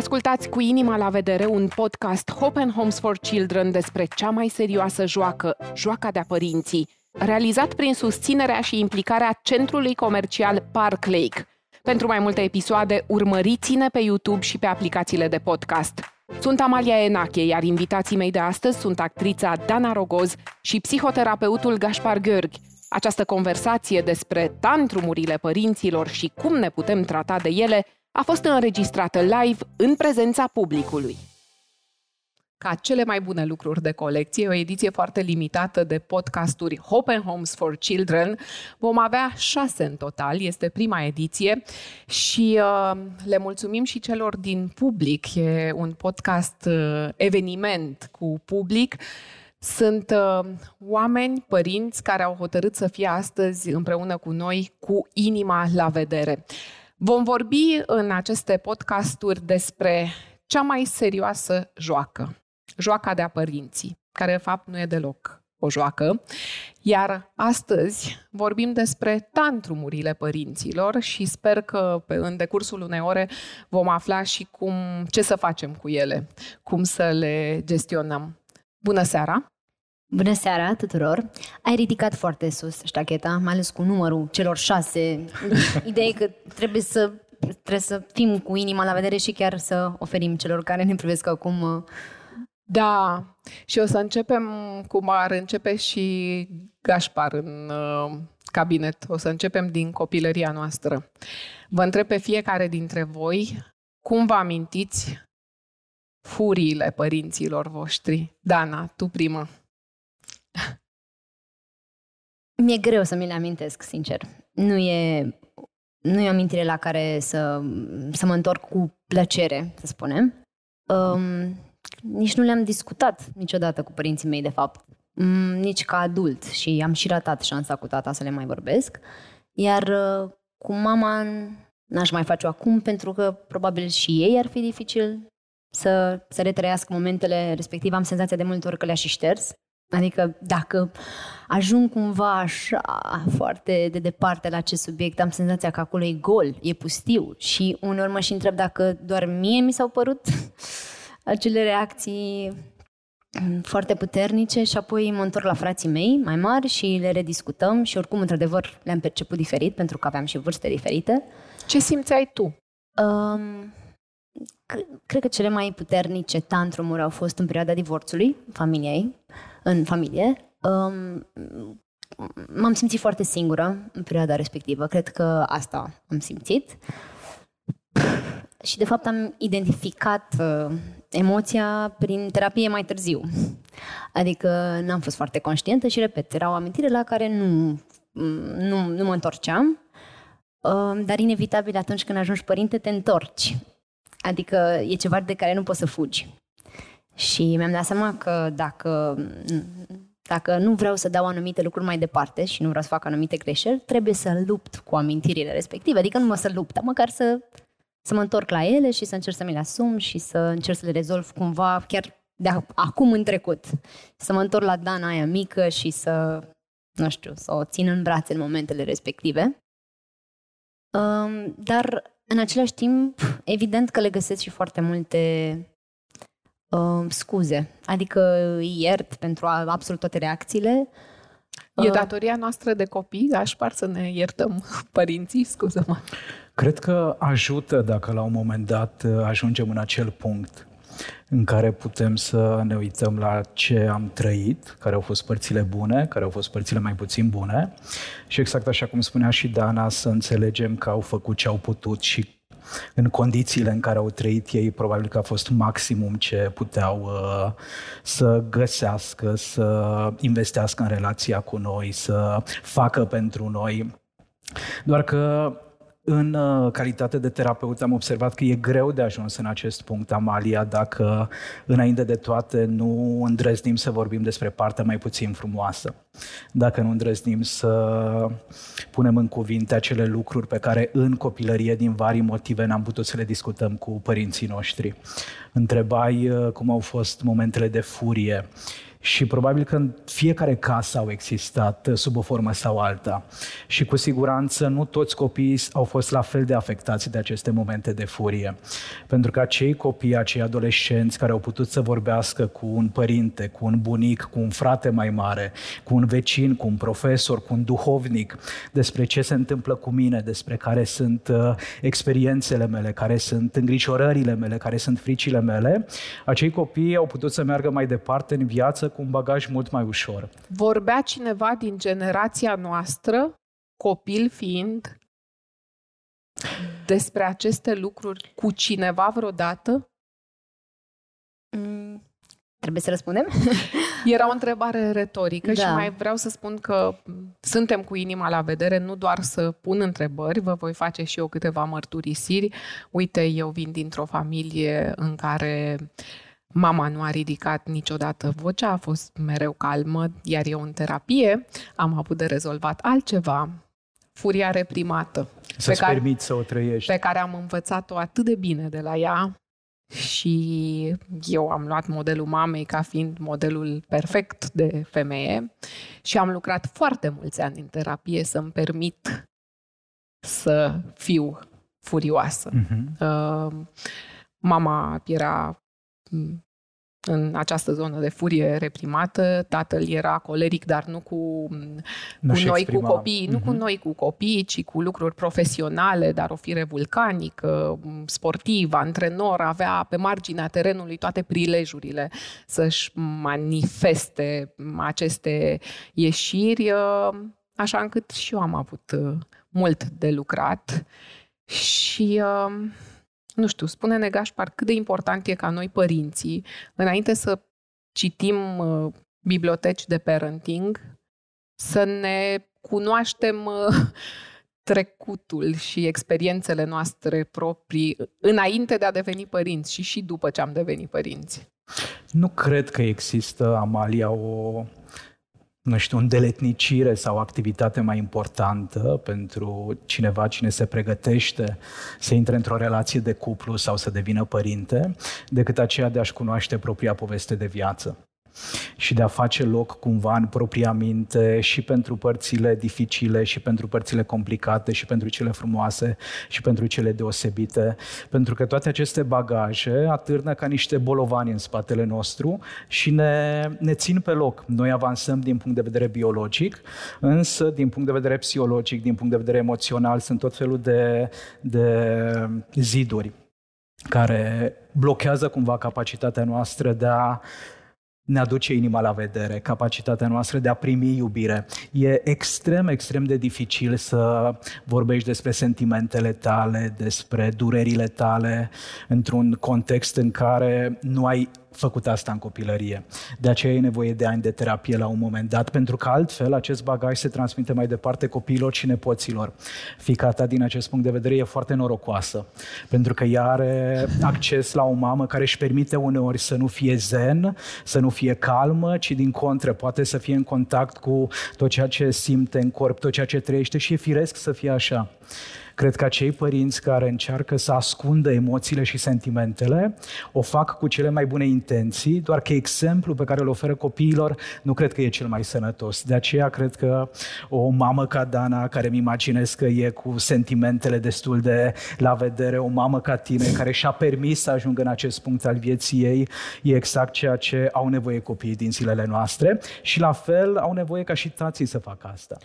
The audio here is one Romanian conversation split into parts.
Ascultați cu inima la vedere un podcast Hope and Homes for Children despre cea mai serioasă joacă, joaca de-a părinții, realizat prin susținerea și implicarea Centrului Comercial Park Lake. Pentru mai multe episoade, urmăriți-ne pe YouTube și pe aplicațiile de podcast. Sunt Amalia Enache, iar invitații mei de astăzi sunt actrița Dana Rogoz și psihoterapeutul Gaspar Gheorghi. Această conversație despre tantrumurile părinților și cum ne putem trata de ele a fost înregistrată live în prezența publicului. Ca cele mai bune lucruri de colecție, o ediție foarte limitată de podcasturi Hope and Homes for Children. Vom avea șase în total, este prima ediție și uh, le mulțumim și celor din public. E un podcast uh, eveniment cu public. Sunt uh, oameni, părinți, care au hotărât să fie astăzi împreună cu noi cu inima la vedere. Vom vorbi în aceste podcasturi despre cea mai serioasă joacă, joaca de-a părinții, care de fapt nu e deloc o joacă. Iar astăzi vorbim despre tantrumurile părinților și sper că pe, în decursul unei ore vom afla și cum, ce să facem cu ele, cum să le gestionăm. Bună seara! Bună seara tuturor! Ai ridicat foarte sus ștacheta, mai ales cu numărul celor șase. Ideea e că trebuie să, trebuie să fim cu inima la vedere și chiar să oferim celor care ne privesc acum uh, da, și o să începem cum ar începe și Gașpar în uh, cabinet. O să începem din copilăria noastră. Vă întreb pe fiecare dintre voi cum vă amintiți furiile părinților voștri. Dana, tu primă. Mi-e greu să mi le amintesc, sincer. Nu e, nu e o amintire la care să, să mă întorc cu plăcere, să spunem. Um, nici nu le-am discutat niciodată cu părinții mei, de fapt. Um, nici ca adult și am și ratat șansa cu tata să le mai vorbesc. Iar uh, cu mama n-aș mai face-o acum pentru că probabil și ei ar fi dificil să, să retrăiască momentele respective. Am senzația de multe ori că le-aș și șters. Adică dacă ajung cumva așa foarte de departe la acest subiect, am senzația că acolo e gol, e pustiu și uneori mă și întreb dacă doar mie mi s-au părut acele reacții foarte puternice și apoi mă întorc la frații mei mai mari și le rediscutăm și oricum, într-adevăr, le-am perceput diferit pentru că aveam și vârste diferite. Ce simțeai tu? Um, cred că cele mai puternice tantrumuri au fost în perioada divorțului familiei, în familie. Um, m-am simțit foarte singură în perioada respectivă. Cred că asta am simțit. Și de fapt am identificat uh, emoția prin terapie mai târziu. Adică n-am fost foarte conștientă și, repet, era o amintire la care nu, nu, nu mă întorceam, uh, dar inevitabil atunci când ajungi părinte te întorci. Adică e ceva de care nu poți să fugi. Și mi-am dat seama că dacă, dacă nu vreau să dau anumite lucruri mai departe și nu vreau să fac anumite greșeli, trebuie să lupt cu amintirile respective. Adică nu mă să lupt, dar măcar să, să mă întorc la ele și să încerc să mi le asum și să încerc să le rezolv cumva chiar de acum în trecut. Să mă întorc la Dana aia mică și să, nu știu, să o țin în brațe în momentele respective. Um, dar în același timp, evident că le găsesc și foarte multe uh, scuze. Adică iert pentru absolut toate reacțiile. E uh, datoria noastră de copii, aș șpar să ne iertăm părinții, scuză-mă. Cred că ajută dacă la un moment dat uh, ajungem în acel punct în care putem să ne uităm la ce am trăit, care au fost părțile bune, care au fost părțile mai puțin bune și exact așa cum spunea și Dana, să înțelegem că au făcut ce au putut și în condițiile în care au trăit ei, probabil că a fost maximum ce puteau uh, să găsească, să investească în relația cu noi, să facă pentru noi. Doar că în uh, calitate de terapeut am observat că e greu de ajuns în acest punct, Amalia, dacă înainte de toate nu îndrăznim să vorbim despre partea mai puțin frumoasă. Dacă nu îndrăznim să punem în cuvinte acele lucruri pe care în copilărie, din vari motive, n-am putut să le discutăm cu părinții noștri. Întrebai uh, cum au fost momentele de furie Și probabil că în fiecare casă au existat uh, sub o formă sau alta. Și cu siguranță nu toți copiii au fost la fel de afectați de aceste momente de furie. Pentru că acei copii, acei adolescenți care au putut să vorbească cu un părinte, cu un bunic, cu un frate mai mare, cu un vecin, cu un profesor, cu un duhovnic, despre ce se întâmplă cu mine, despre care sunt uh, experiențele mele, care sunt îngrijorările mele, care sunt fricile mele, acei copii au putut să meargă mai departe în viață cu un bagaj mult mai ușor. Vorbea cineva din generația noastră, copil fiind, despre aceste lucruri cu cineva vreodată? Mm, trebuie să răspundem? Era o întrebare retorică da. și mai vreau să spun că suntem cu inima la vedere, nu doar să pun întrebări, vă voi face și eu câteva mărturisiri. Uite, eu vin dintr-o familie în care Mama nu a ridicat niciodată vocea, a fost mereu calmă, iar eu în terapie am avut de rezolvat altceva, furia reprimată. Să-ți care, permiți să o trăiești. Pe care am învățat-o atât de bine de la ea și eu am luat modelul mamei ca fiind modelul perfect de femeie și am lucrat foarte mulți ani în terapie să-mi permit să fiu furioasă. Uh-huh. Uh, mama era în această zonă de furie reprimată. Tatăl era coleric, dar nu cu, nu cu noi, exprima. cu copii, uh-huh. nu cu mhm. noi, cu copii, ci cu lucruri profesionale, dar o fire vulcanică, sportiv, antrenor, avea pe marginea terenului toate prilejurile să-și manifeste aceste ieșiri, așa încât și eu am avut uh, mult de lucrat și uh, nu știu, spune-ne, Gașpar, cât de important e ca noi, părinții, înainte să citim uh, biblioteci de parenting, să ne cunoaștem uh, trecutul și experiențele noastre proprii înainte de a deveni părinți și și după ce am devenit părinți. Nu cred că există, Amalia, o nu știu, îndeletnicire sau activitate mai importantă pentru cineva cine se pregătește să intre într-o relație de cuplu sau să devină părinte, decât aceea de a-și cunoaște propria poveste de viață și de a face loc cumva în propria minte și pentru părțile dificile și pentru părțile complicate și pentru cele frumoase și pentru cele deosebite, pentru că toate aceste bagaje atârnă ca niște bolovani în spatele nostru și ne, ne țin pe loc. Noi avansăm din punct de vedere biologic, însă din punct de vedere psihologic, din punct de vedere emoțional, sunt tot felul de, de ziduri care blochează cumva capacitatea noastră de a ne aduce inima la vedere, capacitatea noastră de a primi iubire. E extrem, extrem de dificil să vorbești despre sentimentele tale, despre durerile tale, într-un context în care nu ai făcut asta în copilărie. De aceea e nevoie de ani de terapie la un moment dat, pentru că altfel acest bagaj se transmite mai departe copiilor și nepoților. Fica ta, din acest punct de vedere, e foarte norocoasă, pentru că ea are acces la o mamă care își permite uneori să nu fie zen, să nu fie calmă, ci din contră poate să fie în contact cu tot ceea ce simte în corp, tot ceea ce trăiește și e firesc să fie așa. Cred că acei părinți care încearcă să ascundă emoțiile și sentimentele o fac cu cele mai bune intenții, doar că exemplul pe care îl oferă copiilor nu cred că e cel mai sănătos. De aceea cred că o mamă ca Dana, care îmi imaginez că e cu sentimentele destul de la vedere, o mamă ca tine, care și-a permis să ajungă în acest punct al vieții ei, e exact ceea ce au nevoie copiii din zilele noastre și la fel au nevoie ca și tații să facă asta.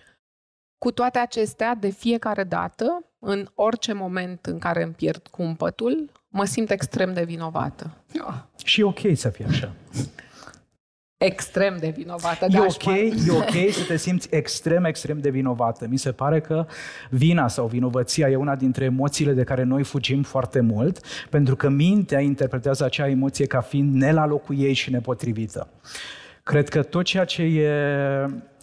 Cu toate acestea, de fiecare dată, în orice moment în care îmi pierd cumpătul, mă simt extrem de vinovată. Oh. Și e ok să fie așa. Extrem de vinovată. E ok, e ok să te simți extrem, extrem de vinovată. Mi se pare că vina sau vinovăția e una dintre emoțiile de care noi fugim foarte mult, pentru că mintea interpretează acea emoție ca fiind ne la locul ei și nepotrivită. Cred că tot ceea ce e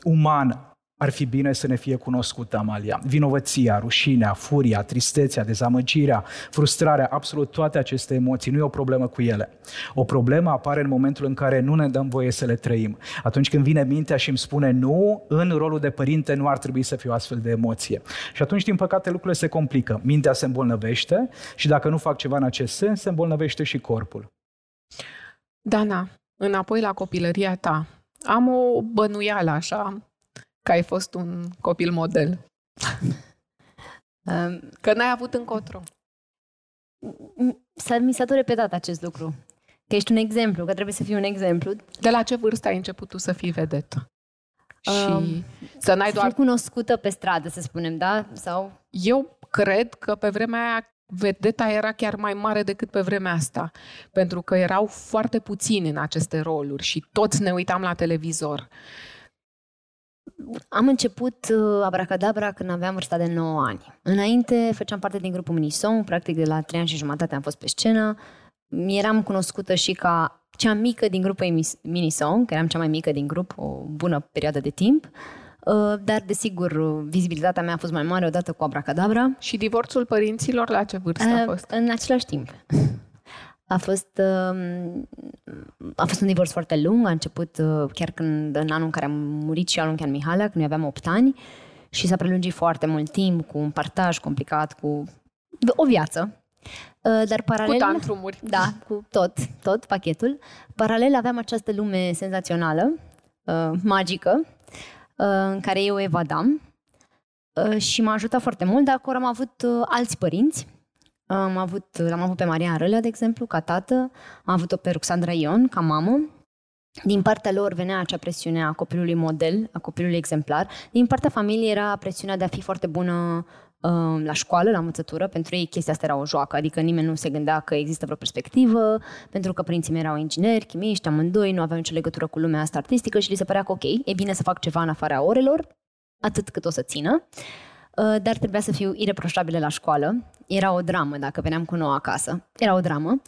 uman ar fi bine să ne fie cunoscută Amalia. Vinovăția, rușinea, furia, tristețea, dezamăgirea, frustrarea, absolut toate aceste emoții, nu e o problemă cu ele. O problemă apare în momentul în care nu ne dăm voie să le trăim. Atunci când vine mintea și îmi spune nu, în rolul de părinte nu ar trebui să fie o astfel de emoție. Și atunci, din păcate, lucrurile se complică. Mintea se îmbolnăvește și dacă nu fac ceva în acest sens, se îmbolnăvește și corpul. Dana, înapoi la copilăria ta, Am o bănuială așa că ai fost un copil model. Um, Că n-ai avut încotro. s-a, mi s-a tot repetat acest lucru. Că ești un exemplu, că trebuie să fii un exemplu. De la ce vârstă ai început tu să fii vedetă? Și Um, să n-ai Doar doar... cunoscută pe stradă, să spunem, da? Sau Eu cred că pe vremea aia vedeta era chiar mai mare decât pe vremea asta, pentru că erau foarte puțini în aceste roluri și toți ne uitam la televizor. Am început uh, Abracadabra când aveam vârsta de 9 ani. Înainte făceam parte din grupul Minisong, practic de la 3 ani și jumătate am fost pe scenă. Eram cunoscută și ca cea mică din grupul Emis- Minisong, că eram cea mai mică din grup o bună perioadă de timp. Uh, Dar, desigur, uh, vizibilitatea mea a fost mai mare odată cu Abracadabra. Și divorțul părinților la ce vârstă a Uh, fost? În același timp. A fost, um, a fost un divorț foarte lung, a început uh, chiar când, în anul în care am murit și Alunchian Mihalea, când noi aveam 8 ani, și s-a prelungit foarte mult timp, cu un partaj complicat, cu o viață. Uh, Dar Cu paralel... tantrumuri. Da, cu tot, tot pachetul. Paralel aveam această lume senzațională, uh, magică, uh, în care eu evadam uh, și m-a ajutat foarte mult, dar acolo am avut uh, alți părinți. Am avut, l-am avut pe Maria Râlea, de exemplu, ca tată, am avut-o pe Ruxandra Ion, ca mamă. Din partea lor venea acea presiune a copilului model, a copilului exemplar. Din partea familiei era presiunea de a fi foarte bună uh, la școală, la învățătură. Pentru ei chestia asta era o joacă, adică nimeni nu se gândea că există vreo perspectivă, pentru că părinții mei erau ingineri, chimiști, amândoi, nu aveau nicio legătură cu lumea asta artistică și li se părea că ok, e bine să fac ceva în afara orelor, atât cât o să țină. Uh, dar trebuia să fiu ireproșabilă la școală. Era o dramă dacă veneam cu nouă acasă. Era o dramă.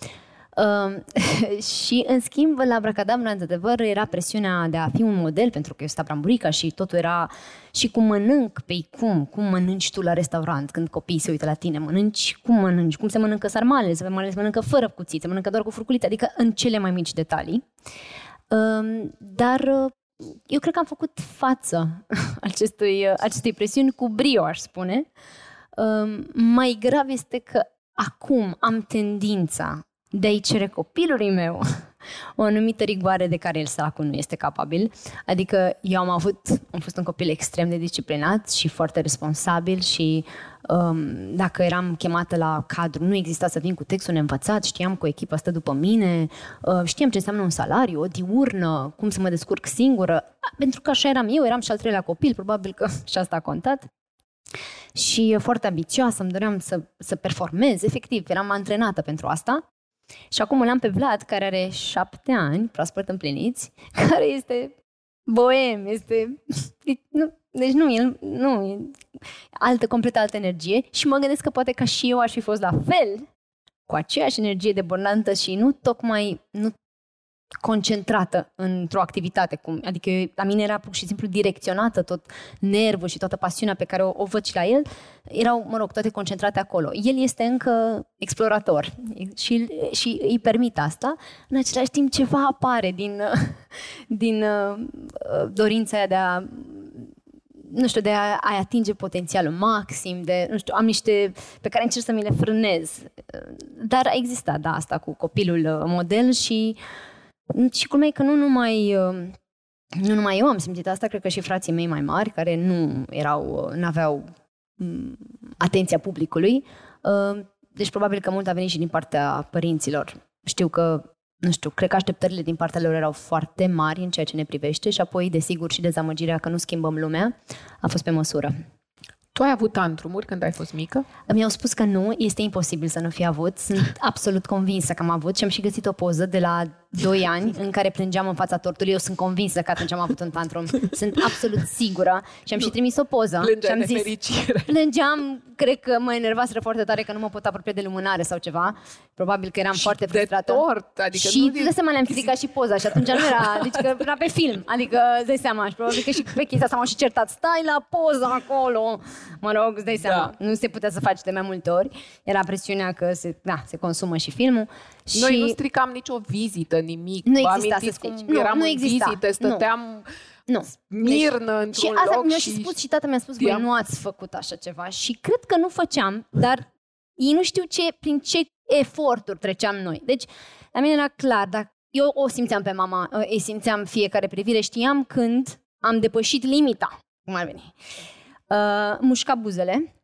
Uh, și, în schimb, la Bracadabra, într-adevăr, era presiunea de a fi un model, pentru că eu stau bramburica și totul era și cum mănânc, pe cum, cum mănânci tu la restaurant când copiii se uită la tine, mănânci, cum mănânci, cum se mănâncă sarmale, se mănâncă, se mănâncă fără cuțit, se mănâncă doar cu furculițe, adică în cele mai mici detalii. Uh, dar uh, eu cred că am făcut față acestui, acestei presiuni cu brio, aș spune. Um, Mai grav este că acum am tendința de a-i cere copilului meu o anumită rigoare de care el săracul nu este capabil. Adică eu am avut, am fost un copil extrem de disciplinat și foarte responsabil și um, dacă eram chemată la cadru, nu exista să vin cu textul neînvățat, știam că o echipă stă după mine, uh, știam ce înseamnă un salariu, o diurnă, cum să mă descurc singură, pentru că așa eram eu, eram și al treilea copil, probabil că și asta a contat. Și foarte ambițioasă, îmi doream să, să performez, efectiv, eram antrenată pentru asta. Și acum îl am pe Vlad, care are șapte ani, proaspăt împliniți, care este boem, este... Nu, deci nu, el nu, e altă, complet altă energie și mă gândesc că poate ca și eu aș fi fost la fel, cu aceeași energie debordantă și nu tocmai, nu concentrată într-o activitate. Cum, adică eu, la mine era pur și simplu direcționată tot nervul și toată pasiunea pe care o, o văd și la el. Erau, mă rog, toate concentrate acolo. El este încă explorator și, și îi permit asta. În același timp ceva apare din, din uh, dorința aia de a nu știu, de a, a atinge potențialul maxim, de, nu știu, am niște pe care încerc să mi le frânez. Dar a existat, da, asta cu copilul model și și culmea e că nu numai, nu numai eu am simțit asta, cred că și frații mei mai mari, care nu erau, nu aveau atenția publicului. Deci probabil că mult a venit și din partea părinților. Știu că, nu știu, cred că așteptările din partea lor erau foarte mari în ceea ce ne privește și apoi, desigur, și dezamăgirea că nu schimbăm lumea a fost pe măsură. Tu ai avut tantrumuri când ai fost mică? Mi-au spus că nu, este imposibil să nu fi avut. Sunt absolut convinsă că am avut și am și găsit o poză de la 2 ani în care plângeam în fața tortului. Eu sunt convinsă că atunci am avut un tantrum. Sunt absolut sigură și am și trimis o poză. Plângea și am de zis, fericire. Plângeam, cred că mă enervaseră foarte tare că nu mă pot apropia de lumânare sau ceva. Probabil că eram Și foarte de frustrată. tort, adică și nu nu de seama le-am stricat și poza și atunci nu era, deci că era pe film, adică îți dai seama și probabil că și pe chestia asta m-au și certat, stai la poză acolo, mă rog, îți dai seama, Da. nu se putea să faci de mai multe ori, era presiunea că se, da, se consumă și filmul. Noi și nu stricam nicio vizită, nimic. Nu Vă exista, amintiți să cum strici. Nu, eram nu în exista. vizite, stăteam nu. mirnă și într-un asta loc mi-a și... și spus și tata mi-a spus, voi știam. nu ați făcut așa ceva și cred că nu făceam, dar ei nu știu ce, prin ce eforturi treceam noi. Deci, la mine era clar, dacă eu o simțeam pe mama, uh, îi simțeam fiecare privire, știam când am depășit limita, cum ar veni. Uh, mușca buzele.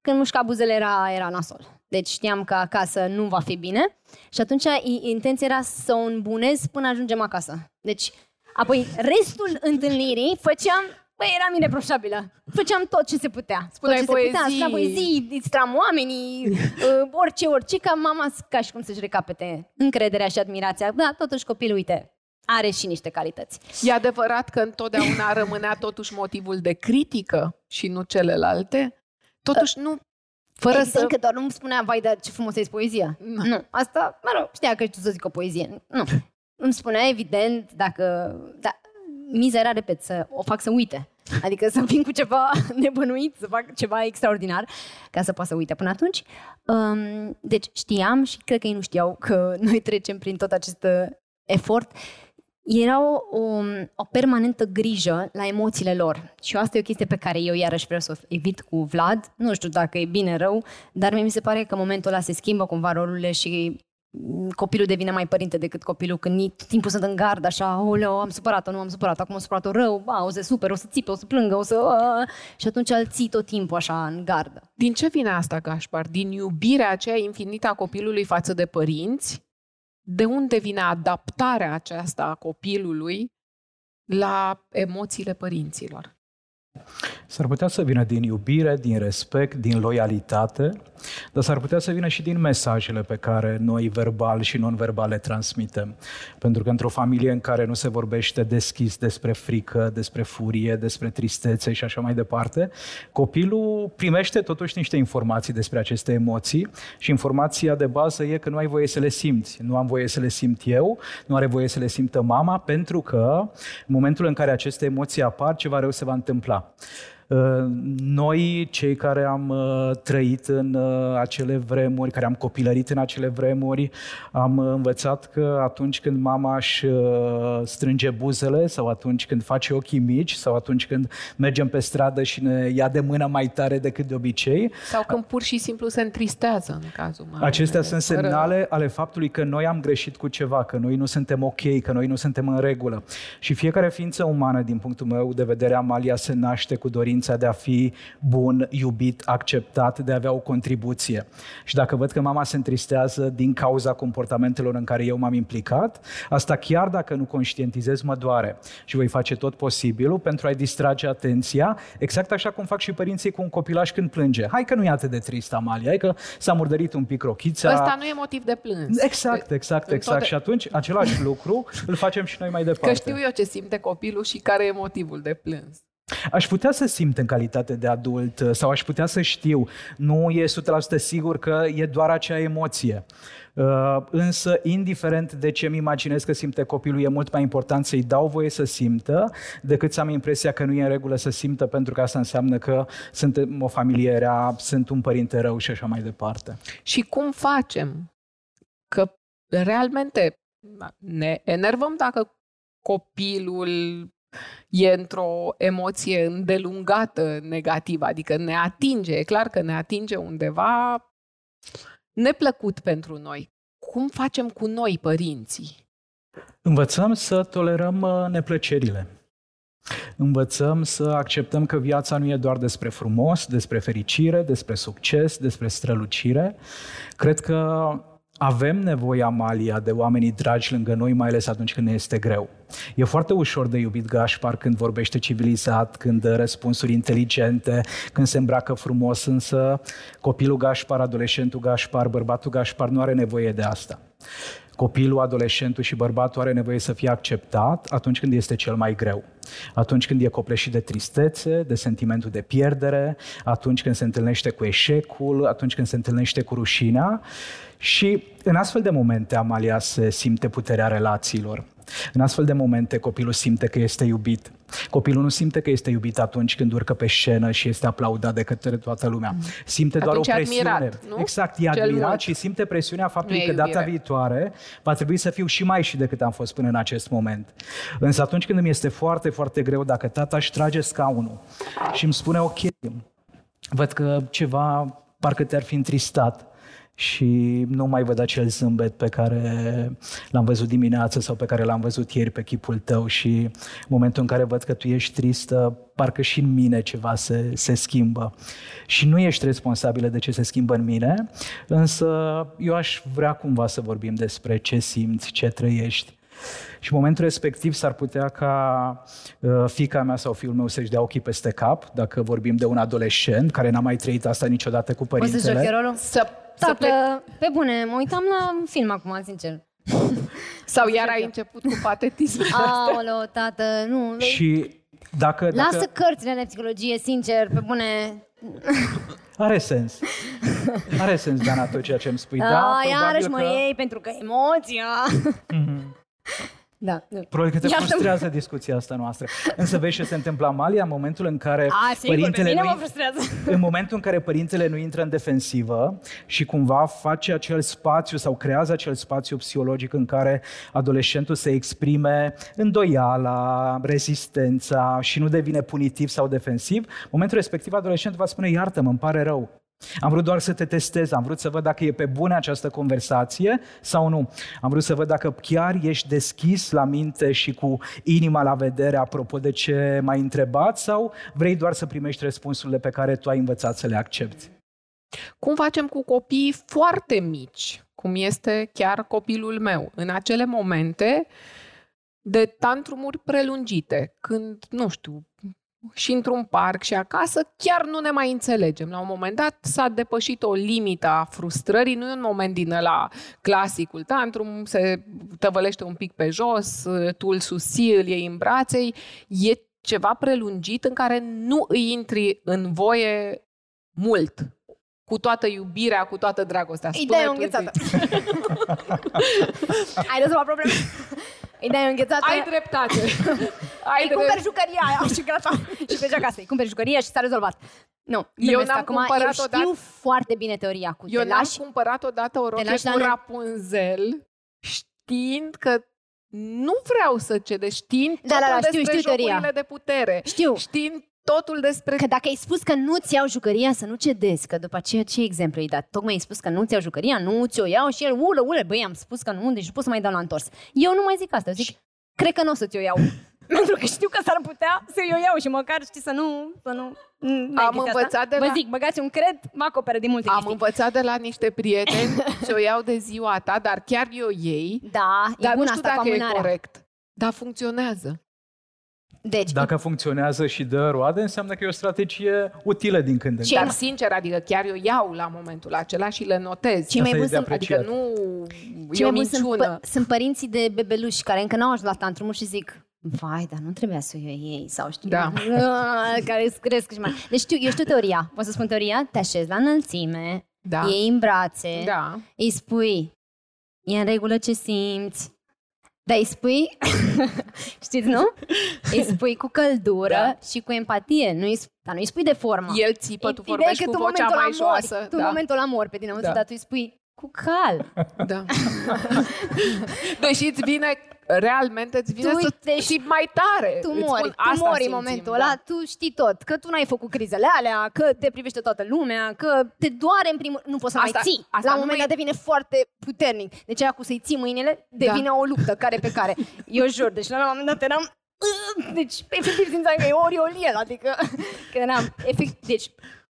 Când mușca buzele era, era nasol. Deci știam că acasă nu va fi bine și atunci intenția era să o îmbunez până ajungem acasă. Deci, apoi restul întâlnirii făceam Păi eram ireproșabilă. Făceam tot ce se putea. Spuneai tot ce poezii. se putea. Spuneam poezii, distram oamenii, uh, orice, orice, ca mama ca și cum să-și recapete încrederea și admirația. Da, totuși copilul, uite, are și niște calități. E adevărat că întotdeauna rămânea totuși motivul de critică și nu celelalte? Totuși nu, fără Evident să... că doar nu îmi spunea, vai, dar ce frumos e poezia. Nu. Nu. Asta, mă rog, știa că știu să zic o poezie. Nu. Îmi spunea, evident, dacă... Da, miza era, repet, să o fac să uite. Adică să vin cu ceva nebănuit, să fac ceva extraordinar, ca să poată să uite până atunci. Um, deci știam și cred că ei nu știau că noi trecem prin tot acest uh, efort. Era o, o, o permanentă grijă la emoțiile lor. Și asta e o chestie pe care eu iarăși vreau să o evit cu Vlad. Nu știu dacă e bine rău, dar mie mi se pare că în momentul ăla se schimbă cumva rolurile și copilul devine mai părinte decât copilul când ei tot timpul sunt în gard, așa, oleo, am supărat-o, nu am supărat acum am supărat-o rău, ba, o să super, o să țipe, o să plângă, o să... A, și atunci îl ții tot timpul așa în gardă. Din ce vine asta, Gașpar? Din iubirea aceea infinită a copilului față de părinți? De unde vine adaptarea aceasta a copilului la emoțiile părinților? S-ar putea să vină din iubire, din respect, din loialitate, dar s-ar putea să vină și din mesajele pe care noi verbal și non-verbal le transmitem. Pentru că într-o familie în care nu se vorbește deschis despre frică, despre furie, despre tristețe și așa mai departe, copilul primește totuși niște informații despre aceste emoții și informația de bază e că nu ai voie să le simți. Nu am voie să le simt eu, nu are voie să le simtă mama, pentru că în momentul în care aceste emoții apar, ceva rău se va întâmpla. 啊。Noi, cei care am uh, trăit în uh, acele vremuri, care am copilărit în acele vremuri, am învățat că atunci când mama își uh, strânge buzele sau atunci când face ochii mici sau atunci când mergem pe stradă și ne ia de mână mai tare decât de obicei. Sau când pur și simplu se întristează în cazul mamei. Acestea sunt semnale ale faptului că noi am greșit cu ceva, că noi nu suntem ok, că noi nu suntem în regulă. Și fiecare ființă umană, din punctul meu de vedere, Amalia, se naște cu dorința de a fi bun, iubit, acceptat, de a avea o contribuție. Și dacă văd că mama se întristează din cauza comportamentelor în care eu m-am implicat, asta chiar dacă nu conștientizez, mă doare. Și voi face tot posibilul pentru a-i distrage atenția, exact așa cum fac și părinții cu un copilaș când plânge. Hai că nu e atât de trist, Amalia, hai că s-a murdărit un pic rochița. Ăsta nu e motiv de plâns. Exact, exact, exact. Și atunci, același lucru îl facem și noi mai departe. Că știu eu ce simte copilul și care e motivul de plâns. Aș putea să simt în calitate de adult uh, sau aș putea să știu. Nu e 100% sigur că e doar acea emoție. Uh, însă, indiferent de ce îmi imaginez că simte copilul, e mult mai important să-i dau voie să simtă decât să am impresia că nu e în regulă să simtă, pentru că asta înseamnă că sunt o familie rea, sunt un părinte rău și așa mai departe. Și cum facem? Că realmente ne enervăm dacă copilul e într-o emoție îndelungată negativă, adică ne atinge, e clar că ne atinge undeva neplăcut pentru noi. Cum facem cu noi, părinții? Învățăm să tolerăm uh, neplăcerile. Învățăm să acceptăm că viața nu e doar despre frumos, despre fericire, despre succes, despre strălucire. Cred că avem nevoie, Amalia, de oamenii dragi lângă noi, mai ales atunci când ne este greu. E foarte ușor de iubit Gașpar când vorbește civilizat, când dă răspunsuri inteligente, când se îmbracă frumos, însă copilul Gașpar, adolescentul Gașpar, bărbatul Gașpar nu are nevoie de asta. Copilul, adolescentul și bărbatul are nevoie să fie acceptat atunci când este cel mai greu. Atunci când e copleșit de tristețe, de sentimentul de pierdere, atunci când se întâlnește cu eșecul, atunci când se întâlnește cu rușinea. Și în astfel de momente Amalia se simte puterea relațiilor. În astfel de momente copilul simte că este iubit. Copilul nu simte că este iubit atunci când urcă pe scenă și este aplaudat de către toată lumea. Simte doar atunci o presiune. Admirat, nu? Exact, e Cel admirat mult. și simte presiunea faptului Nu e că data iubire. viitoare va trebui să fiu și mai și decât am fost până în acest moment. Însă atunci când îmi este foarte, foarte greu, dacă tata își trage scaunul și îmi spune, ok, văd că ceva parcă te-ar fi întristat, și nu mai văd acel zâmbet pe care l-am văzut dimineață sau pe care l-am văzut ieri pe chipul tău și în momentul în care văd că tu ești tristă, parcă și în mine ceva se, se schimbă. Și nu ești responsabilă de ce se schimbă în mine, însă eu aș vrea cumva să vorbim despre ce simți, ce trăiești. Și în momentul respectiv s-ar putea ca uh, fica mea sau fiul meu să-și dea ochii peste cap, dacă vorbim de un adolescent care n-a mai trăit asta niciodată cu părintele. Poți să joc rolul? Să, să Tată, plec. pe bune, mă uitam la un film acum, sincer. Sau iar ai început cu patetism. Aoleo, tată, nu. Și dacă, dacă Lasă cărțile de psihologie, sincer, pe bune. are sens. Are sens, Dana, tot ceea ce îmi spui. Da, Da, probabil iarăși mă că- iei pentru că emoția. Da. nu. Probabil că te Iartă-mă. frustrează discuția asta noastră. Însă vezi ce se întâmplă, Amalia, în momentul în care A, sigur, pe părintele mine nu, mă frustrează. în momentul în care părintele nu intră în defensivă și cumva face acel spațiu sau creează acel spațiu psihologic în care adolescentul se exprime îndoiala, rezistența și nu devine punitiv sau defensiv, în momentul respectiv adolescentul va spune iartă-mă, îmi pare rău. Am vrut doar să te testez, am vrut să văd dacă e pe bune această conversație sau nu. Am vrut să văd dacă chiar ești deschis la minte și cu inima la vedere apropo de ce m-ai întrebat sau vrei doar să primești răspunsurile pe care tu ai învățat să le accepti. Cum facem cu copiii foarte mici, cum este chiar copilul meu, în acele momente de tantrumuri prelungite, când, nu știu, și într-un parc și acasă, chiar nu ne mai înțelegem. La un moment dat s-a depășit o limită a frustrării, nu e un moment din ăla clasicul tantrum, se tăvălește un pic pe jos, tu îl susții, îl iei în brațe, e ceva prelungit în care nu îi intri în voie mult, cu toată iubirea, cu toată dragostea. Ideea Spune e tu, înghețată. zi. Ai rezolvat problema. Ideea e înghețată. Ai dreptate. Ai Îi cumperi drept. jucăria aia și gata. și pleci acasă. Îi cumperi jucăria și s-a rezolvat. Nu, Eu glumesc n-am acum. cumpărat Eu știu odată- foarte bine teoria cu Eu te n-am lași. cumpărat odată o roche lași la cu ne- Rapunzel știind că nu vreau să cede, știind Da, da, totul da, știu, despre știu teoria. jocurile de putere. Știu. Știind totul despre... Că dacă ai spus că nu-ți iau jucăria, să nu cedezi, că după aceea ce exemplu ai dat? Tocmai ai spus că nu-ți iau jucăria, nu ți-o iau și el, ulă, ulă, băi, am spus că nu, deci nu pot să mai dau la întors. Eu nu mai zic asta, eu zic, cred că nu o să ți-o iau. Pentru că știu că s-ar putea să eu iau și măcar știi să nu... Să nu nu ai Am chestia învățat asta. de Vă la- zic, băgați un cred, mă acoperă din multe Am chestii. învățat de la niște prieteni și o iau de ziua ta, dar chiar eu ei. Da, e Dar bună nu știu asta cu dacă e amânarea. corect. Dar funcționează. Deci, Dacă funcționează și dă roade, înseamnă că e o strategie utilă din când în Ce- când. Dar sincer, adică chiar eu iau la momentul acela și le notez. Cei mai Asta e buni de sunt, apreciat. Adică nu cei e o mai buni sunt, minciună. pă- sunt părinții de bebeluși care încă n-au ajuns la tantrumul și zic Vai, dar nu trebuia să o iei ei sau știu Da. care îți cresc și mai. Deci știu, eu știu teoria. Pot să spun teoria? Te așezi la înălțime, Da. iei în brațe, Da. îi spui, e în regulă ce simți, dar îi spui, știți, nu? Îi spui cu căldură Da. și cu empatie, nu îi, sp- dar nu îi spui de formă. El țipă, tu Ideea e vorbești că cu tu vocea momentul mai ăla mori. joasă. Tu în da. momentul ăla mor pe tine, Da. dar tu îi spui cu cal. Da. Deși îți vine, realmente îți vine Tu să ești- ții mai tare. Tu Îți mori, spun, tu asta mori în simțim, momentul da. ăla, tu știi tot, că tu n-ai făcut crizele alea, că te privește toată lumea, că te doare în primul nu poți să Asta- mai ții. asta la un nu moment mai- dat devine foarte puternic. Deci aia cu să-i ții mâinile devine o luptă care pe care. Eu jur, deci la un moment dat eram deci, efectiv, simțeam că e ori o liel, adică, că eram, efectiv, deci,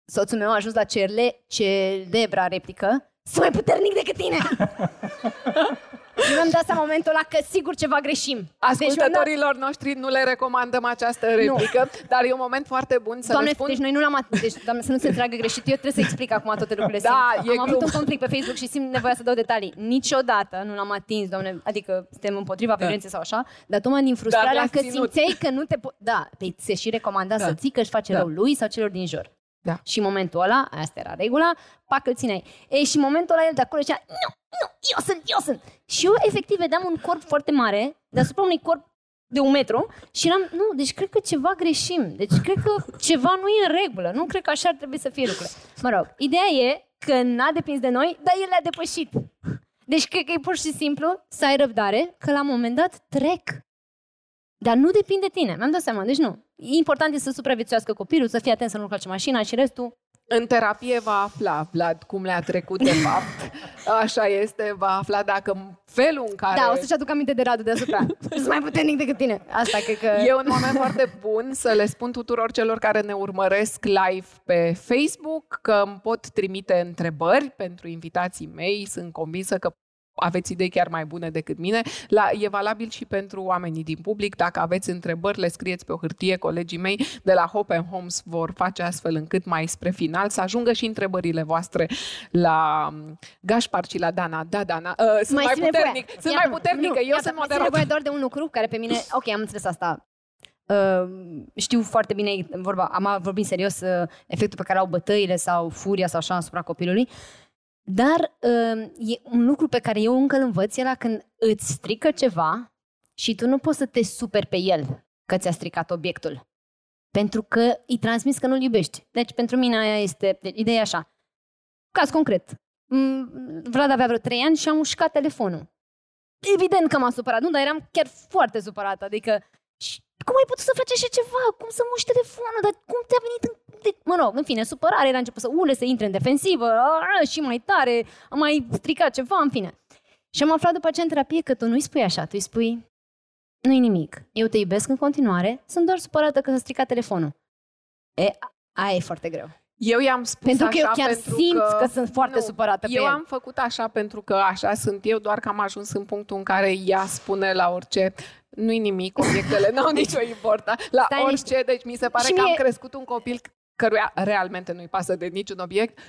soțul meu a ajuns la cerle, celebra replică, sunt mai puternic decât tine. Și mi-am dat seama în momentul ăla că sigur ceva greșim. Deci mi-am dat- Ascultătorilor noștri nu le recomandăm această replică, dar e un moment foarte bun să Doamne, le spun. deci noi nu l-am atins. Deci, doamne, să nu se înțeleagă greșit. Eu trebuie să explic acum toate lucrurile. Da, simt. e Am avut glumă. un conflict pe Facebook și simt nevoia să dau detalii. Niciodată nu l-am atins, doamne, adică suntem împotriva violenței sau așa, dar tocmai din frustrarea l-ați că ținut. simțeai că nu te po- Da, pe se și recomanda Da. să ții că își face Da. rău lui sau celor din jur. Da. Și în momentul ăla, asta era regula, pac îl țineai. Ei, și în momentul ăla el de acolo zicea, nu, nu, eu sunt, eu sunt. Și eu efectiv vedeam un corp foarte mare, deasupra unui corp de un metru și eram, nu, deci cred că ceva greșim, deci cred că ceva nu e în regulă, nu cred că așa ar trebui să fie lucrurile. Mă rog, ideea e că n-a depins de noi, dar el le-a depășit. Deci cred că e pur și simplu să ai răbdare, că la un moment dat trec. Dar nu depinde de tine, mi-am dat seama, deci nu. Important e să supraviețuiască copilul, să fie atent să nu calce mașina și restul În terapie va afla, Vlad, cum le-a trecut de fapt. Așa este, va afla dacă felul în care... Da, o să-și aduc aminte de Radu deasupra. Sunt mai puternic decât tine. Asta cred că... E un moment foarte bun să le spun tuturor celor care ne urmăresc live pe Facebook că îmi pot trimite întrebări pentru invitații mei. Sunt convinsă că aveți idei chiar mai bune decât mine. La, e valabil și pentru oamenii din public. Dacă aveți întrebări, le scrieți pe o hârtie. Colegii mei de la Hope and Homes vor face astfel încât mai spre final să ajungă și întrebările voastre la um, Gașpar și la Dana. Da, Dana, uh, sunt mai, mai puternic. Voia. Sunt Ia, mai puternică. Nu, Eu sunt moderator. Mai doar de un lucru care pe mine... Ok, am înțeles asta. Uh, știu foarte bine, vorba, am vorbit serios, uh, efectul pe care au bătăile sau furia sau așa asupra copilului. Uh, dar uh, e un lucru pe care eu încă îl învăț era când îți strică ceva și tu nu poți să te superi pe el că ți-a stricat obiectul. Pentru că îi transmis că nu-l iubești. Deci pentru mine aia este, deci, ideea așa. Caz concret. Vlad avea vreo trei ani și am mușcat telefonul. Evident că m-a supărat, nu, dar eram chiar foarte supărată. Adică, și cum ai putut să faci așa ceva? Cum să muști telefonul? Dar cum te-a venit în de, mă rog, în fine, supărare, era început să ule, să intre în defensivă, a, și mai tare, a mai stricat ceva, în fine. Și am aflat după aceea în terapie că tu nu-i spui așa, tu îi spui, nu-i nimic, eu te iubesc în continuare, sunt doar supărată că s-a stricat telefonul. E, aia e foarte greu. Eu i-am spus pentru că așa eu chiar pentru simt că, că sunt foarte nu, supărată Eu pe el. am făcut așa pentru că așa sunt eu, doar că am ajuns în punctul în care ea spune la orice nu-i nimic, obiectele n-au nicio importanță. La Stai orice, niște. deci mi se pare Și că am mie- crescut un copil căruia realmente nu-i pasă de niciun obiect.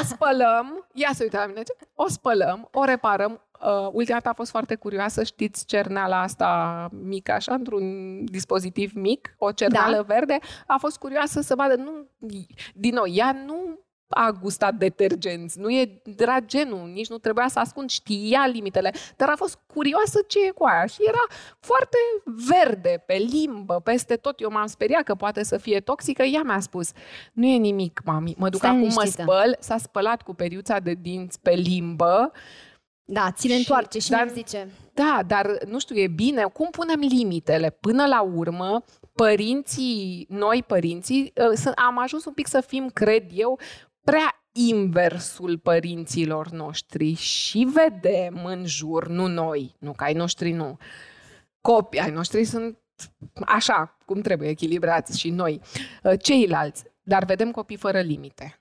O spălăm, ia să uite la mine, ce? o spălăm, o reparăm. Uh, ultima dată a fost foarte curioasă, știți cerneala asta mică, așa, într-un dispozitiv mic, o cerneală Da. verde. A fost curioasă să vadă, nu, din nou, ea nu a gustat detergenți, nu e dragenul, nici nu trebuia să ascund, știa limitele, dar a fost curioasă ce e cu aia și era foarte verde, pe limbă, peste tot. Eu m-am speriat că poate să fie toxică, ea mi-a spus, nu e nimic, mami, mă duc Stai acum, mă liniștită. spăl, s-a spălat cu periuța de dinți pe limbă, Da, ți le Și- întoarce și dar- mi zice. da, dar nu știu, e bine, cum punem limitele? Până la urmă, părinții, noi părinții, uh, sunt- am ajuns un pic să fim, cred eu, prea inversul părinților noștri și vedem în jur, nu noi, nu că ai noștri nu, copii ai noștri sunt așa, cum trebuie, echilibrați și noi, uh, ceilalți, dar vedem copii fără limite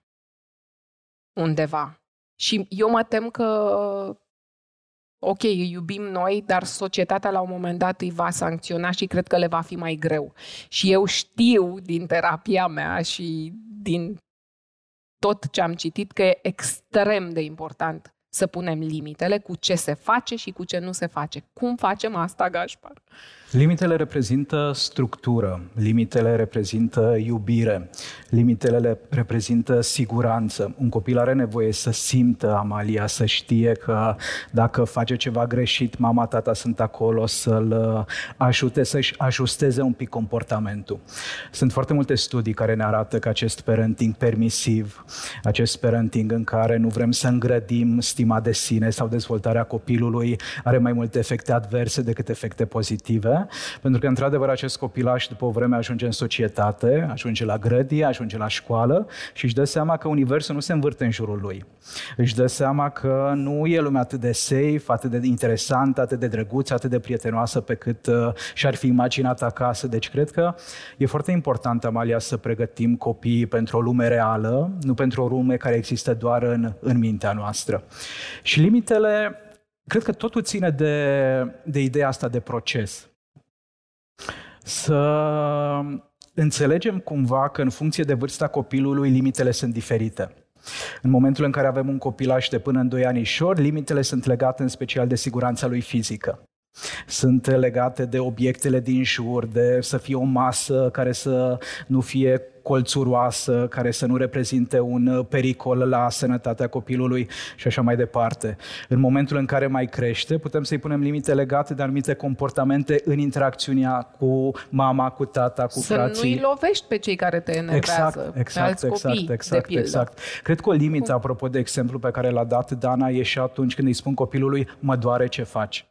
undeva. Și eu mă tem că ok, îi iubim noi, dar societatea la un moment dat îi va sancționa și cred că le va fi mai greu. Și eu știu din terapia mea și din tot ce am citit că e extrem de important să punem limitele cu ce se face și cu ce nu se face. Cum facem asta, Gașpar? Limitele reprezintă structură, limitele reprezintă iubire, limitele le- reprezintă siguranță. Un copil are nevoie să simtă Amalia, să știe că dacă face ceva greșit, mama, tata sunt acolo să-l uh, ajute să-și ajusteze un pic comportamentul. Sunt foarte multe studii care ne arată că acest parenting permisiv, acest parenting în care nu vrem să îngrădim stima de sine sau dezvoltarea copilului, are mai multe efecte adverse decât efecte pozitive, pentru că, într-adevăr, acest copilaș după o vreme ajunge în societate, ajunge la grădie, ajunge la școală și își dă seama că universul nu se învârte în jurul lui. Își dă seama că nu e lumea atât de safe, atât de interesantă, atât de drăguță, atât de prietenoasă pe cât uh, și-ar fi imaginat acasă. Deci cred că e foarte important, Amalia, să pregătim copiii pentru o lume reală, nu pentru o lume care există doar în, în mintea noastră. Și limitele, cred că totul ține de, de ideea asta de proces să înțelegem cumva că în funcție de vârsta copilului limitele sunt diferite. În momentul în care avem un copilaș de până în 2 anișori, limitele sunt legate în special de siguranța lui fizică. Sunt legate de obiectele din jur, de să fie o masă care să nu fie colțuroasă, care să nu reprezinte un uh, pericol la sănătatea copilului și așa mai departe. În momentul în care mai crește, putem să-i punem limite legate de anumite comportamente în interacțiunea cu mama, cu tata, cu să frații. nu-i lovești pe cei care te enervează, Exact, pe exact, alți exact, copii, de exact, pildă. exact. Cred că o limită, apropo de exemplu pe care l-a dat Dana, e și atunci când îi spun copilului, mă doare ce faci.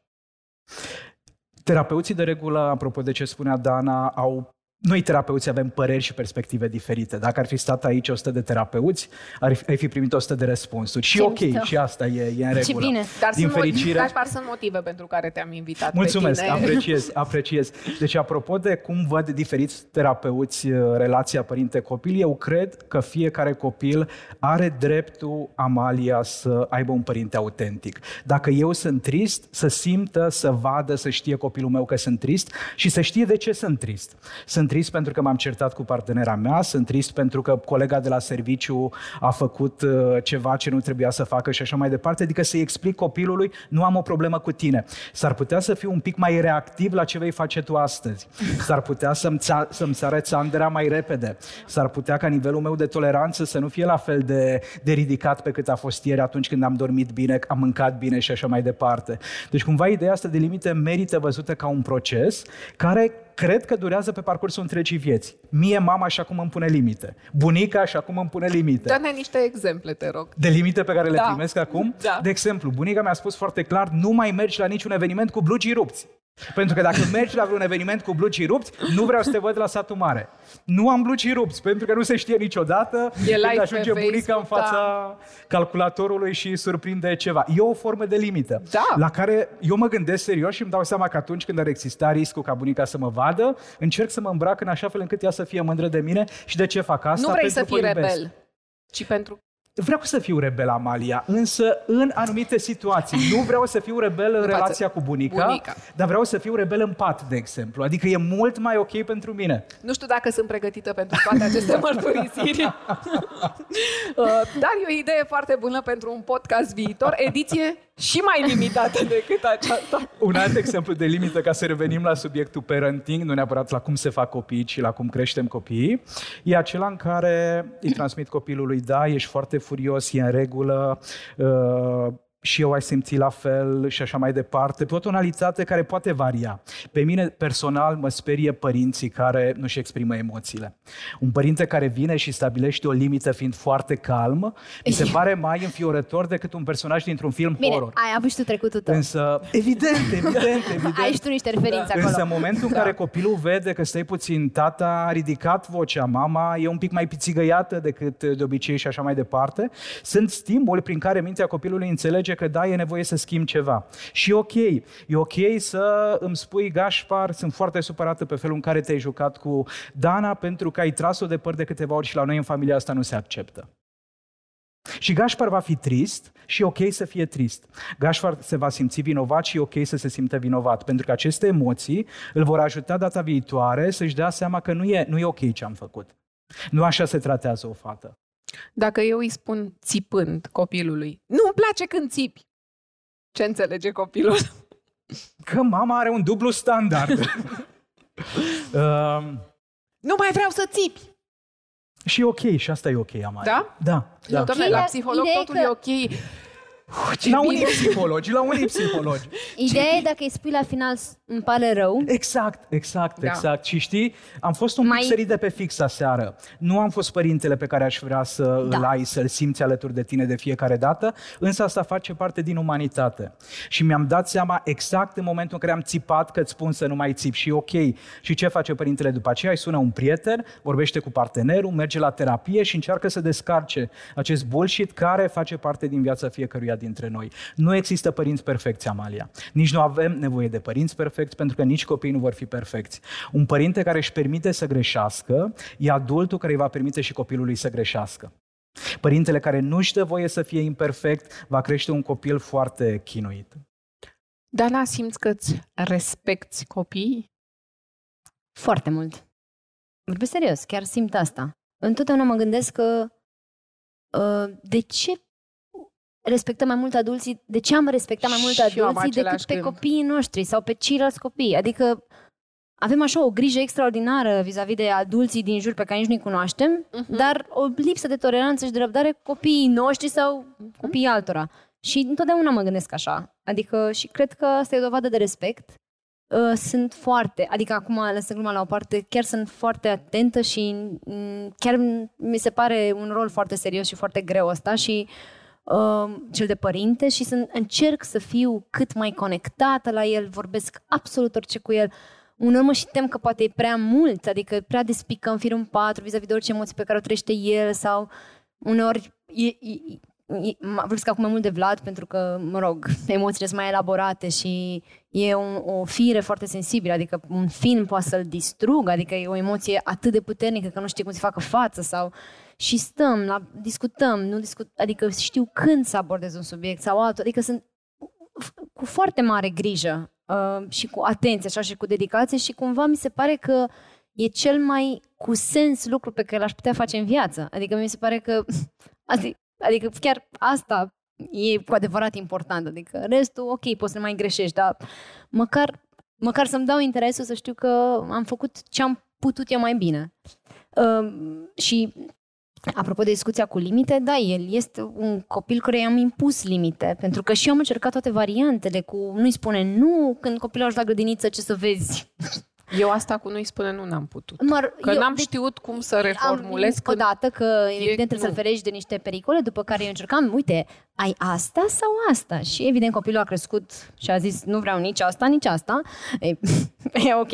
Terapeuții de regulă, apropo de ce spunea Dana, au noi terapeuți avem păreri și perspective diferite. Dacă ar fi stat aici 100 de terapeuți, ar fi, ai fi primit 100 de răspunsuri. Și Ce ok, mișto. și asta e, e în Ce regulă. bine. Dar Din sunt, fericire... motive, dar sunt motive pentru care te-am invitat Mulțumesc, pe tine. apreciez, apreciez. Deci, apropo de cum văd diferiți terapeuți uh, relația părinte-copil, eu cred că fiecare copil are dreptul, Amalia, să aibă un părinte autentic. Dacă eu sunt trist, să simtă, să vadă, să știe copilul meu că sunt trist și să știe de ce sunt trist. Sunt trist pentru că m-am certat cu partenera mea, sunt trist pentru că colega de la serviciu a făcut uh, ceva ce nu trebuia să facă și așa mai departe, adică să-i explic copilului, nu am o problemă cu tine. S-ar putea să fiu un pic mai reactiv la ce vei face tu astăzi. S-ar putea să-mi, ța- să-mi sare țandera mai repede. S-ar putea ca nivelul meu de toleranță să nu fie la fel de, de ridicat pe cât a fost ieri atunci când am dormit bine, am mâncat bine și așa mai departe. Deci cumva ideea asta de limite merită văzută ca un proces care cred că durează pe parcursul întregii vieți. Mie mama așa cum îmi pune limite. Bunica așa cum îmi pune limite. Dă-ne niște exemple, te rog. De limite pe care le Da. primesc acum? Da. De exemplu, bunica mi-a spus foarte clar, nu mai mergi la niciun eveniment cu blugii rupți. Pentru că dacă mergi la vreun eveniment cu blugii rupți, nu vreau să te văd la satul mare. Nu am blugii rupți, pentru că nu se știe niciodată E când live ajunge pe bunica în Facebook, fața da. calculatorului și îi surprinde ceva. E o formă de limită Da. la care eu mă gândesc serios și îmi dau seama că atunci când ar exista riscul ca bunica să mă vadă, încerc să mă îmbrac în așa fel încât ea să fie mândră de mine și de ce fac asta? nu vrei Pentru să că fii o iubesc. rebel, ci pentru... Vreau să fiu rebel, Amalia, însă în anumite situații. Nu vreau să fiu rebel în față relația cu bunica, bunica. dar vreau să fiu rebel în pat, de exemplu. Adică e mult mai ok pentru mine. Nu știu dacă sunt pregătită pentru toate aceste mărturisiri. Uh, Dar e o idee foarte bună pentru un podcast viitor, ediție și mai limitată decât aceasta. Un alt exemplu de limită, ca să revenim la subiectul parenting, nu neapărat la cum se fac copiii, ci la cum creștem copiii, e acela în care îi transmit copilului, da, ești foarte furios, e în regulă, uh, și eu ai simți la fel și așa mai departe, pe o tonalitate care poate varia. Pe mine, personal, mă sperie părinții care nu-și exprimă emoțiile. Un părinte care vine și stabilește o limită fiind foarte calm, mi se pare mai înfiorător decât un personaj dintr-un film Bine, horror. ai avut și tu trecutul tău. Însă, evident, evident, evident. Ai și tu niște referințe acolo. Însă în momentul în care copilul vede că stai puțin, tata a ridicat vocea, mama e un pic mai pițigăiată decât de obicei și așa mai departe, sunt stimuli prin care mintea copilului înțelege că da, e nevoie să schimb ceva. Și e ok, e ok să îmi spui, Gașpar, sunt foarte supărată pe felul în care te-ai jucat cu Dana pentru că ai tras-o de păr de câteva ori și la noi în familia asta nu se acceptă. Și Gașpar va fi trist și e ok să fie trist. Gașpar se va simți vinovat și e ok să se simtă vinovat, pentru că aceste emoții îl vor ajuta data viitoare să-și dea seama că nu e, nu e ok ce am făcut. Nu așa se tratează o fată. Dacă eu îi spun țipând copilului, nu-mi place când țipi, ce înțelege copilul? Că mama are un dublu standard. um, Nu mai vreau să țipi! și e ok, și asta e ok, Amalia. Da? Da. da. Nu, domnule, Ideea- la psiholog ideea e totul că- e ok. Ce La bine. unii psihologi, la unii psihologi. Ideea e dacă îi spui la final îmi pare rău, Exact, exact, Da. exact. Și știi, am fost un Mai- pic sărit de pe fix aseară. Nu am fost părintele pe care aș vrea să Da. îl ai, să-l simți alături de tine de fiecare dată, însă asta face parte din umanitate. Și mi-am dat seama exact în momentul în care am țipat că îți spun să nu mai țip și e ok. Și ce face părintele după aceea? Îi sună un prieten, vorbește cu partenerul, merge la terapie și încearcă să descarce acest bullshit care face parte din viața fiecăruia dintre noi. Nu există părinți perfecți, Amalia. Nici nu avem nevoie de părinți perfecți, pentru că nici copiii nu vor fi perfecți. Un părinte care își permite să greșească e adultul care îi va permite și copilului să greșească. Părintele care nu își dă voie să fie imperfect va crește un copil foarte chinuit. Dana, simți că îți respecti copiii? foarte mult. Vorbesc serios, chiar simt asta. Întotdeauna mă gândesc că uh, de ce respectăm mai mult adulții, de ce am respectat mai mult Și eu am adulții decât același pe gând. copiii noștri sau pe ceilalți copii. Adică avem așa o grijă extraordinară vis-a-vis de adulții din jur pe care nici nu-i cunoaștem, Mhm. dar o lipsă de toleranță și de răbdare cu copiii noștri sau copiii altora. Și întotdeauna mă gândesc așa. Adică și cred că asta e o dovadă de respect. Uh, sunt foarte, adică acum lăsă gluma la o parte, chiar sunt foarte atentă și mm, chiar mi se pare un rol foarte serios și foarte greu ăsta și uh, cel de părinte și sunt, încerc să fiu cât mai conectată la el, vorbesc absolut orice cu el. uneori mă și tem că poate e prea mult, adică prea despicăm firul în patru vis-a-vis de orice emoții pe care o trăiește el sau uneori e, e, vorbesc acum mai mult de Vlad pentru că, mă rog, emoțiile sunt mai elaborate și e un, o fire foarte sensibilă, adică un film poate să-l distrugă, adică e o emoție atât de puternică că nu știe cum să facă față sau și stăm, la, discutăm, nu discut, adică știu când să abordez un subiect sau altul, adică sunt cu foarte mare grijă uh, și cu atenție așa și cu dedicație și cumva mi se pare că e cel mai cu sens lucru pe care l-aș putea face în viață. Adică mi se pare că adică, Adică chiar asta e cu adevărat important. Adică restul, ok, poți să mai greșești, dar măcar, măcar să-mi dau interesul să știu că am făcut ce am putut eu mai bine. Uh, și Apropo de discuția cu limite, da, el este un copil care i-am impus limite, pentru că și eu am încercat toate variantele cu nu-i spune nu, când copilul ajunge la grădiniță, ce să vezi? Eu asta cu nu-i spune nu n-am putut. Măr, că eu, n-am deci, știut cum să reformulez. Am, odată că evident trebuie să-l ferești de niște pericole, după care eu încercam, uite, ai asta sau asta? Și evident copilul a crescut și a zis, nu vreau nici asta, nici asta. E, e ok.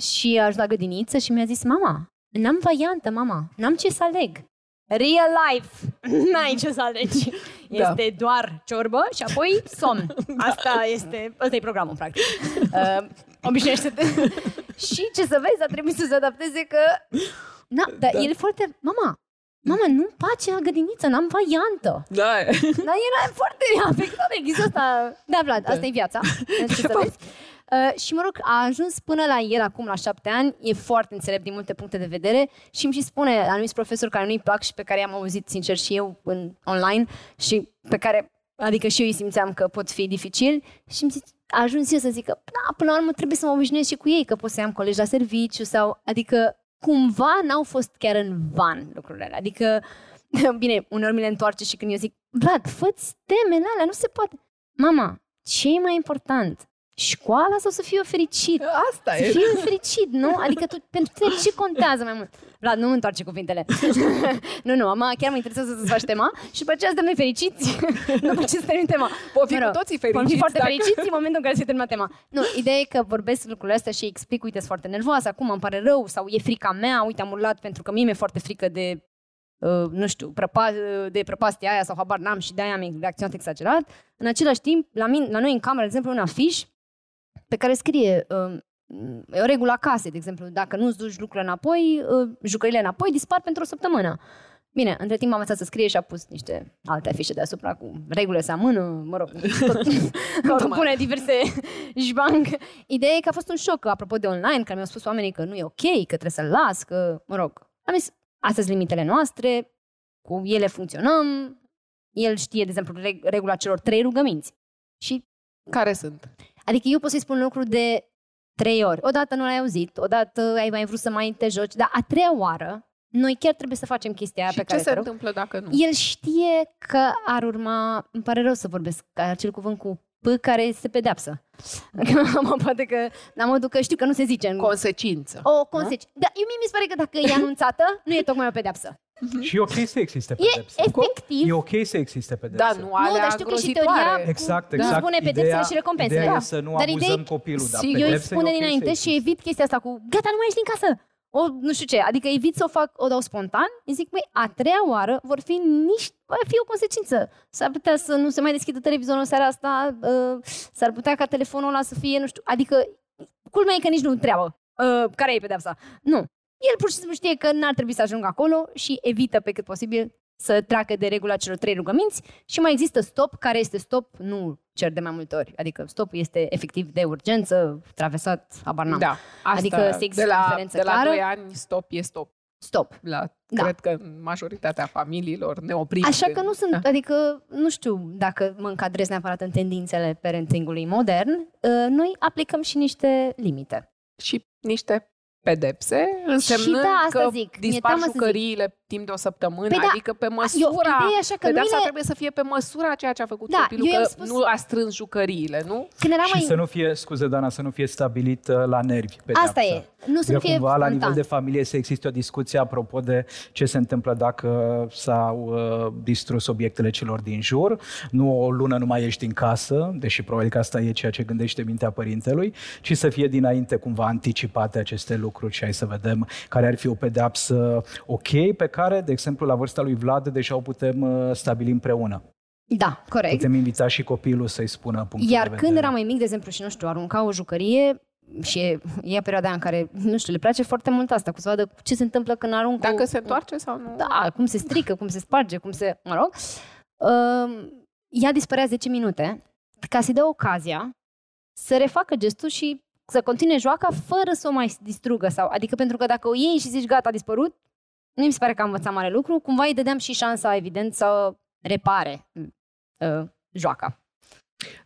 Și a ajuns la grădiniță și mi-a zis, mama, n-am variantă, mama, n-am ce să aleg. Real life. N-ai ce să alegi. Da. Este doar ciorbă și apoi somn. Asta este, ăsta e programul, practic. Uh, obișnuiește-te. și ce să vezi, a trebuit să se adapteze că... Na, dar da. el e foarte... Mama, Mama, nu-mi place la grădiniță, n-am variantă. Da. Dar era foarte afectat, există asta. Da, Vlad, da. asta e viața. Ce să vezi. Uh, și mă rog, a ajuns până la el acum, la șapte ani, e foarte înțelept din multe puncte de vedere și îmi și spune anumiți profesori care nu-i plac și pe care i-am auzit sincer și eu în online și pe care, adică și eu îi simțeam că pot fi dificil și îmi zic, a ajuns eu să zic că, da, până la urmă trebuie să mă obișnuiesc și cu ei, că pot să am colegi la serviciu sau, adică cumva n-au fost chiar în van lucrurile Adică, bine, uneori mi le întoarce și când eu zic, Vlad, fă-ți temele alea, nu se poate. Mama, ce e mai important? Școala sau să fiu fericit? Asta să e. fiu fericit, nu? Adică tu, pentru tine ce contează mai mult? Vlad, nu mă întoarce cuvintele. nu, nu, ama, chiar mă interesează să-ți faci tema și după aceea suntem noi fericiți. după ce să termin tema. Vom fi cu toții fericiți. Vom fi foarte dacă... fericiți în momentul în care se termină tema. Nu, ideea e că vorbesc lucrurile astea și explic, uite, sunt foarte nervoasă, acum îmi pare rău sau e frica mea, uite, am urlat pentru că mie mi-e foarte frică de Uh, nu știu, prăpa, de prăpastia aia sau habar n-am și de-aia am reacționat exagerat. În același timp, la, mine, la noi în cameră, de exemplu, un afiș pe care scrie uh, e o regulă acasă, de exemplu, dacă nu-ți duci lucrurile înapoi, uh, jucările înapoi, dispar pentru o săptămână. Bine, între timp am învățat să scrie și a pus niște alte afișe deasupra cu regulile să amână, mă rog, tot, tot pune diverse jbang. Ideea e că a fost un șoc, apropo de online, că mi-au spus oamenii că nu e ok, că trebuie să-l las, că, mă rog, am zis, astea sunt limitele noastre, cu ele funcționăm, el știe, de exemplu, regula celor trei rugăminți. Și care sunt? Adică eu pot să-i spun lucru de trei ori. Odată nu l-ai auzit, odată ai mai vrut să mai te joci, dar a treia oară noi chiar trebuie să facem chestia aia și pe care ce se întâmplă dacă nu? El știe că ar urma, îmi pare rău să vorbesc acel cuvânt cu P care este pedeapsă. mă poate că, la modul că știu că nu se zice. În... Consecință. O consecință. Da? da, eu mie mi se pare că dacă e anunțată, nu e tocmai o pedeapsă. Mm-hmm. Și e ok să existe pedepse. E efectiv. E ok să existe pedepse. Da, nu alea Nu, dar știu că și teoria exact, exact. spune pedepsele ideea, și recompensele. Ideea da. să nu dar abuzăm idei, copilul, dar pedepse Eu îi spune okay dinainte și evit chestia asta cu gata, nu mai ești din casă. O, nu știu ce, adică evit să o fac, o dau spontan, îi zic, măi, a treia oară vor fi niște, va fi o consecință. S-ar putea să nu se mai deschidă televizorul în seara asta, uh, s-ar putea ca telefonul ăla să fie, nu știu, adică, culmea e că nici nu întreabă uh, care e pedeapsa. Nu, el pur și simplu știe că n-ar trebui să ajungă acolo și evită pe cât posibil să treacă de regula celor trei rugăminți și mai există stop, care este stop, nu cer de mai multe ori. Adică stop este efectiv de urgență, traversat, habar n-am. Da, asta, adică se există de la, diferență de la clară. 2 ani stop e stop. Stop. La, da. Cred că majoritatea familiilor ne oprim. Așa că nu sunt, da? adică nu știu dacă mă încadrez neapărat în tendințele parentingului modern, uh, noi aplicăm și niște limite. Și niște pedepse, însemnând și da, asta că zic. dispar jucăriile timp de o săptămână, Păi da, adică pe eu- măsura, ideea e așa că pedeapsa mine- trebuie să fie pe măsura ceea ce a făcut Da, copilul, eu i-am că spus- nu a strâns jucăriile, nu? Când eram Și mai... să nu fie, scuze Dana, să nu fie stabilit uh, la nervi pedeapsa. Asta e. Nu să Adică fie cumva la spontan. nivel de familie să existe o discuție apropo de ce se întâmplă dacă s-au uh, distrus obiectele celor din jur. Nu o lună nu mai ești în casă, deși probabil că asta e ceea ce gândește mintea părintelui, ci să fie dinainte cumva anticipate aceste lucruri și hai să vedem care ar fi o pedeapsă ok pe care, de exemplu, la vârsta lui Vlad deja o putem uh, stabili împreună. Da, corect. Putem invita și copilul să-i spună punctul Iar de vedere. când eram mai mic, de exemplu, și nu știu, arunca o jucărie și e, e perioada aia în care, nu știu, le place foarte mult asta, cu să vadă ce se întâmplă când aruncă Dacă o- se întoarce sau nu. Da, cum se strică, cum se sparge, cum se... Mă rog. Uh, ea dispărea 10 minute ca să-i dă ocazia să refacă gestul și să continue joaca fără să o mai distrugă. Sau, adică pentru că dacă o iei și zici gata, a dispărut, nu mi se pare că am învățat mare lucru, cumva îi dădeam și șansa, evident, să repare uh, joaca.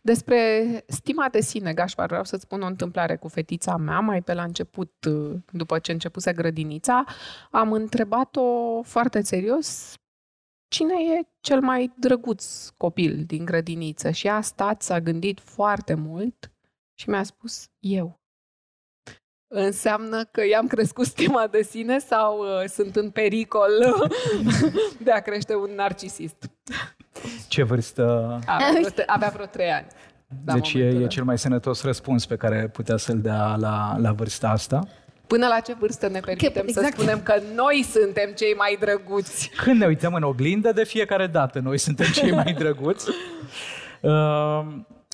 Despre stima de sine, Gașpar, vreau să-ți spun o întâmplare cu fetița mea, mai pe la început, după ce începuse grădinița, am întrebat-o foarte serios cine e cel mai drăguț copil din grădiniță și ea a stat, s-a gândit foarte mult și mi-a spus eu. Înseamnă că i-am crescut stima de sine sau uh, sunt în pericol de a crește un narcisist? Ce vârstă Avea vreo, avea vreo trei ani. la deci e, momentul e ăla. cel mai sănătos răspuns pe care putea să-l dea la, la vârsta asta. Până la ce vârstă ne permitem exact. să spunem că noi suntem cei mai drăguți? Când ne uităm în oglindă, de fiecare dată noi suntem cei mai drăguți. Uh,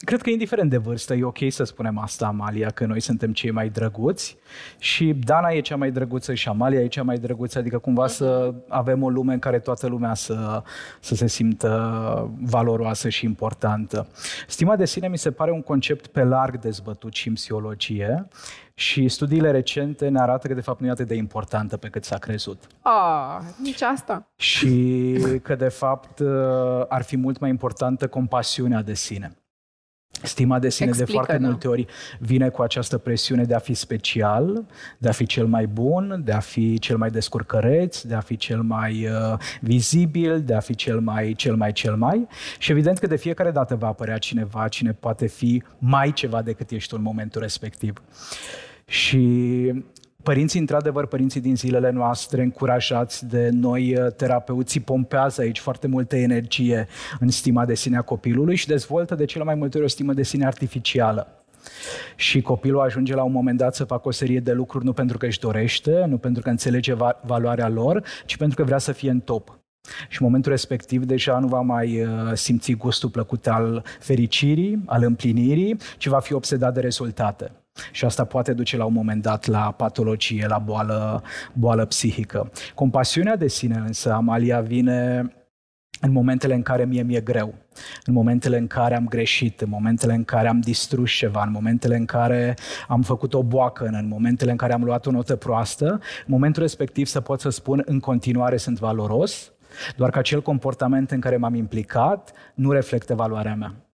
cred că indiferent de vârstă, e ok să spunem asta, Amalia, că noi suntem cei mai drăguți și Dana e cea mai drăguță și Amalia e cea mai drăguță, adică cumva să avem o lume în care toată lumea să, să se simtă valoroasă și importantă. Stima de sine mi se pare un concept pe larg dezbătut și în psihologie și studiile recente ne arată că de fapt nu e atât de importantă pe cât s-a crezut. Ah, nici asta. Și că, de fapt, ar fi mult mai importantă compasiunea de sine. Stima de sine Explică, de foarte da. multe ori vine cu această presiune de a fi special, de a fi cel mai bun, de a fi cel mai descurcăreț, de a fi cel mai uh, vizibil, de a fi cel mai, cel mai, cel mai. Și evident că de fiecare dată va apărea cineva cine poate fi mai ceva decât ești tu în momentul respectiv. Și Părinții, într-adevăr, părinții din zilele noastre, încurajați de noi uh, terapeuții, pompează aici foarte multă energie în stima de sine a copilului și dezvoltă de cele mai multe ori o stimă de sine artificială. Și copilul ajunge la un moment dat să facă o serie de lucruri nu pentru că își dorește, nu pentru că înțelege va- valoarea lor, ci pentru că vrea să fie în top. Și în momentul respectiv deja nu va mai uh, simți gustul plăcut al fericirii, al împlinirii, ci va fi obsedat de rezultate. Și asta poate duce la un moment dat la patologie, la boală, boală psihică. Compasiunea de sine însă, Amalia, vine în momentele în care mie mi-e greu, în momentele în care am greșit, în momentele în care am distrus ceva, în momentele în care am făcut o boacă, în momentele în care am luat o notă proastă, în momentul respectiv să pot să spun în continuare sunt valoros, doar că acel comportament în care m-am implicat nu reflectă valoarea mea.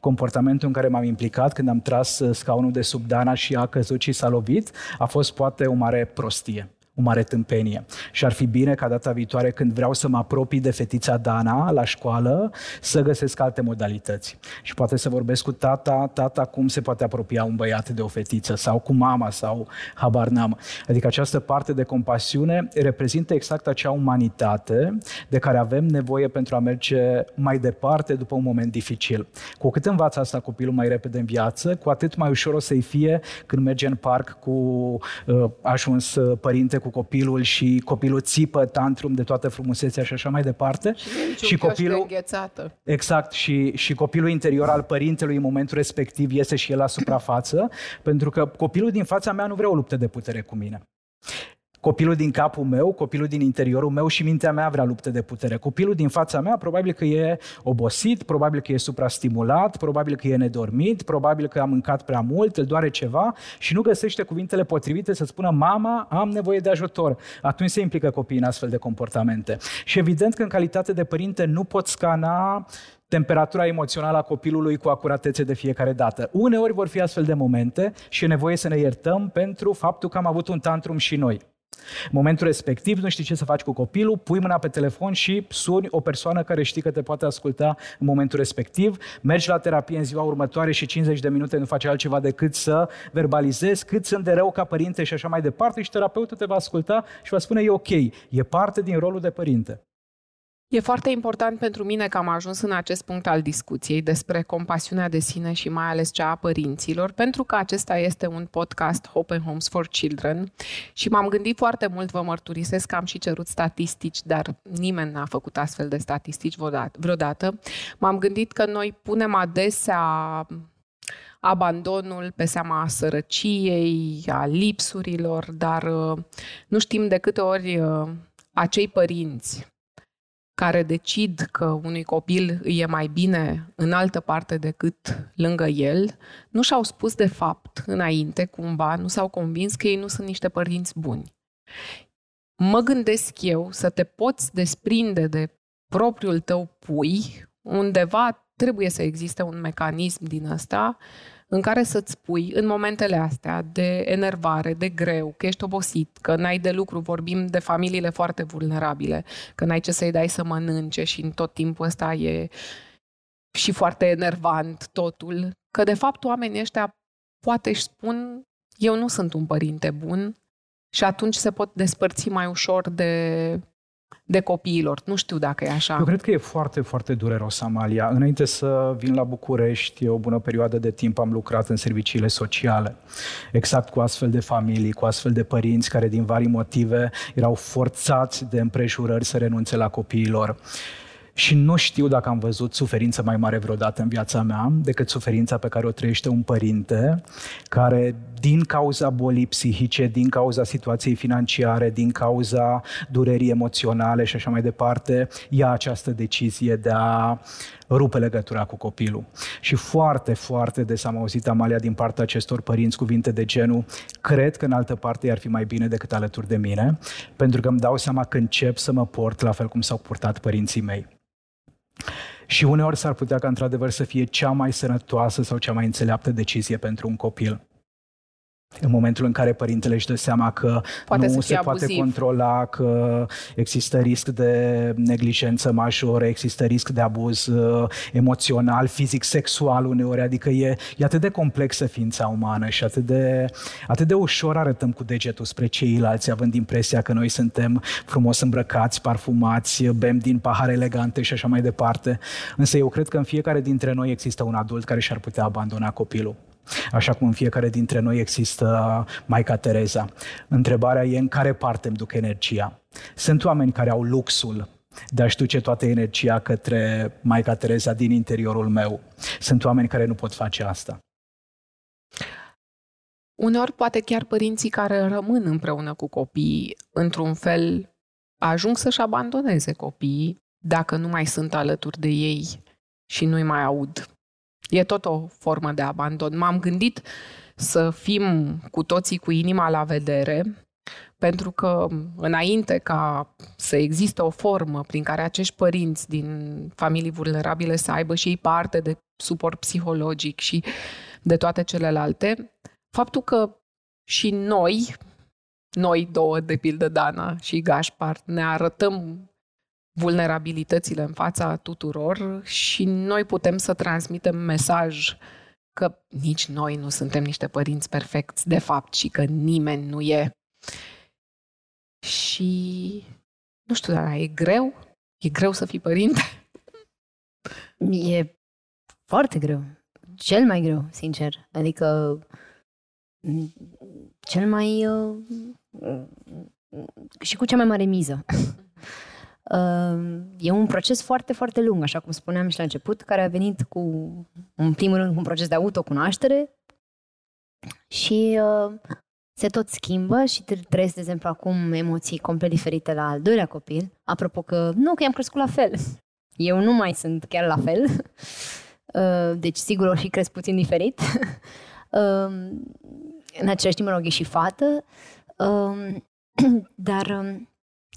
Comportamentul în care m-am implicat când am tras uh, scaunul de sub Dana și a căzut și s-a lovit a fost poate o mare prostie o mare tâmpenie. Și ar fi bine ca data viitoare când vreau să mă apropii de fetița Dana la școală să găsesc alte modalități. Și poate să vorbesc cu tata, tata cum se poate apropia un băiat de o fetiță sau cu mama sau habar n-am. Adică această parte de compasiune reprezintă exact acea umanitate de care avem nevoie pentru a merge mai departe după un moment dificil. Cu cât învață asta copilul mai repede în viață, cu atât mai ușor o să-i fie când merge în parc cu uh, ajuns uh, părinte cu copilul și copilul țipă tantrum de toată frumusețea și așa mai departe. Și, Și copilul... copilul- înghețată. Exact, și, și copilul interior al părintelui în momentul respectiv iese și el la suprafață, pentru că copilul din fața mea nu vrea o luptă de putere cu mine. Copilul din capul meu, copilul din interiorul meu și mintea mea vrea luptă de putere. Copilul din fața mea probabil că e obosit, probabil că e suprastimulat, probabil că e nedormit, probabil că a mâncat prea mult, îl doare ceva și nu găsește cuvintele potrivite să spună mama, am nevoie de ajutor. Atunci se implică copiii în astfel de comportamente. Și evident că în calitate de părinte nu pot scana temperatura emoțională a copilului cu acuratețe de fiecare dată. Uneori vor fi astfel de momente și e nevoie să ne iertăm pentru faptul că am avut un tantrum și noi. În momentul respectiv nu știi ce să faci cu copilul, pui mâna pe telefon și suni o persoană care știi că te poate asculta în momentul respectiv, mergi la terapie în ziua următoare și 50 de minute nu faci altceva decât să verbalizezi cât sunt de rău ca părinte și așa mai departe și terapeutul te va asculta și va spune e ok, e parte din rolul de părinte. E foarte important pentru mine că am ajuns în acest punct al discuției despre compasiunea de sine și mai ales cea a părinților, pentru că acesta este un podcast Hope and Homes for Children și m-am gândit foarte mult, vă mărturisesc că am și cerut statistici, dar nimeni n-a făcut astfel de statistici vreodată. M-am gândit că noi punem adesea abandonul pe seama sărăciei, a lipsurilor, dar uh, nu știm de câte ori uh, acei părinți care decid că unui copil îi e mai bine în altă parte decât lângă el, nu și-au spus de fapt înainte, cumva, nu s-au convins că ei nu sunt niște părinți buni. Mă gândesc eu să te poți desprinde de propriul tău pui, undeva trebuie să existe un mecanism din ăsta în care să-ți spui în momentele astea de enervare, de greu, că ești obosit, că n-ai de lucru, vorbim de familiile foarte vulnerabile, că n-ai ce să-i dai să mănânce și în tot timpul ăsta e și foarte enervant totul, că de fapt oamenii ăștia poate își spun eu nu sunt un părinte bun și atunci se pot despărți mai ușor de de copiilor. Nu știu dacă e așa. Eu cred că e foarte, foarte dureros, Amalia. Înainte să vin la București, o bună perioadă de timp am lucrat în serviciile sociale. Exact cu astfel de familii, cu astfel de părinți care din vari motive erau forțați de împrejurări să renunțe la copiilor și nu știu dacă am văzut suferință mai mare vreodată în viața mea decât suferința pe care o trăiește un părinte care din cauza bolii psihice, din cauza situației financiare, din cauza durerii emoționale și așa mai departe, ia această decizie de a rupe legătura cu copilul. Și foarte, foarte des am auzit, Amalia, din partea acestor părinți cuvinte de genul cred că în altă parte ar fi mai bine decât alături de mine, pentru că îmi dau seama că încep să mă port la fel cum s-au purtat părinții mei. Și uneori s-ar putea ca într-adevăr să fie cea mai sănătoasă sau cea mai înțeleaptă decizie pentru un copil în momentul în care părintele își dă seama că poate nu se abuziv. poate controla, că există risc de neglijență majoră, există risc de abuz uh, emoțional, fizic, sexual uneori, adică e, e atât de complexă ființa umană și atât de, atât de ușor arătăm cu degetul spre ceilalți, având impresia că noi suntem frumos îmbrăcați, parfumați, bem din pahare elegante și așa mai departe. Însă eu cred că în fiecare dintre noi există un adult care și-ar putea abandona copilul. Așa cum în fiecare dintre noi există Maica Tereza. Întrebarea e în care parte îmi duc energia. Sunt oameni care au luxul de a-și duce toată energia către Maica Tereza din interiorul meu. Sunt oameni care nu pot face asta. Uneori, poate chiar părinții care rămân împreună cu copiii, într-un fel, ajung să-și abandoneze copiii dacă nu mai sunt alături de ei și nu-i mai aud E tot o formă de abandon. M-am gândit să fim cu toții cu inima la vedere, pentru că înainte ca să existe o formă prin care acești părinți din familii vulnerabile să aibă și ei parte de suport psihologic și de toate celelalte, faptul că și noi, noi două, de pildă Dana și Gașpar, ne arătăm vulnerabilitățile în fața tuturor și noi putem să transmitem mesaj că nici noi nu suntem niște părinți perfecți, de fapt, și că nimeni nu e. Și nu știu, dar e greu? E greu să fii părinte? E foarte greu. Cel mai greu, sincer. Adică cel mai... Uh, și cu cea mai mare miză. E un proces foarte, foarte lung, așa cum spuneam și la început, care a venit cu, în primul rând, un proces de autocunoaștere și uh, se tot schimbă și trăiesc, de exemplu, acum emoții complet diferite la al doilea copil. Apropo că, nu, că i-am crescut la fel. Eu nu mai sunt chiar la fel. Uh, deci, sigur, o și cresc puțin diferit. Uh, în același timp, mă rog, e și fată. Uh, dar...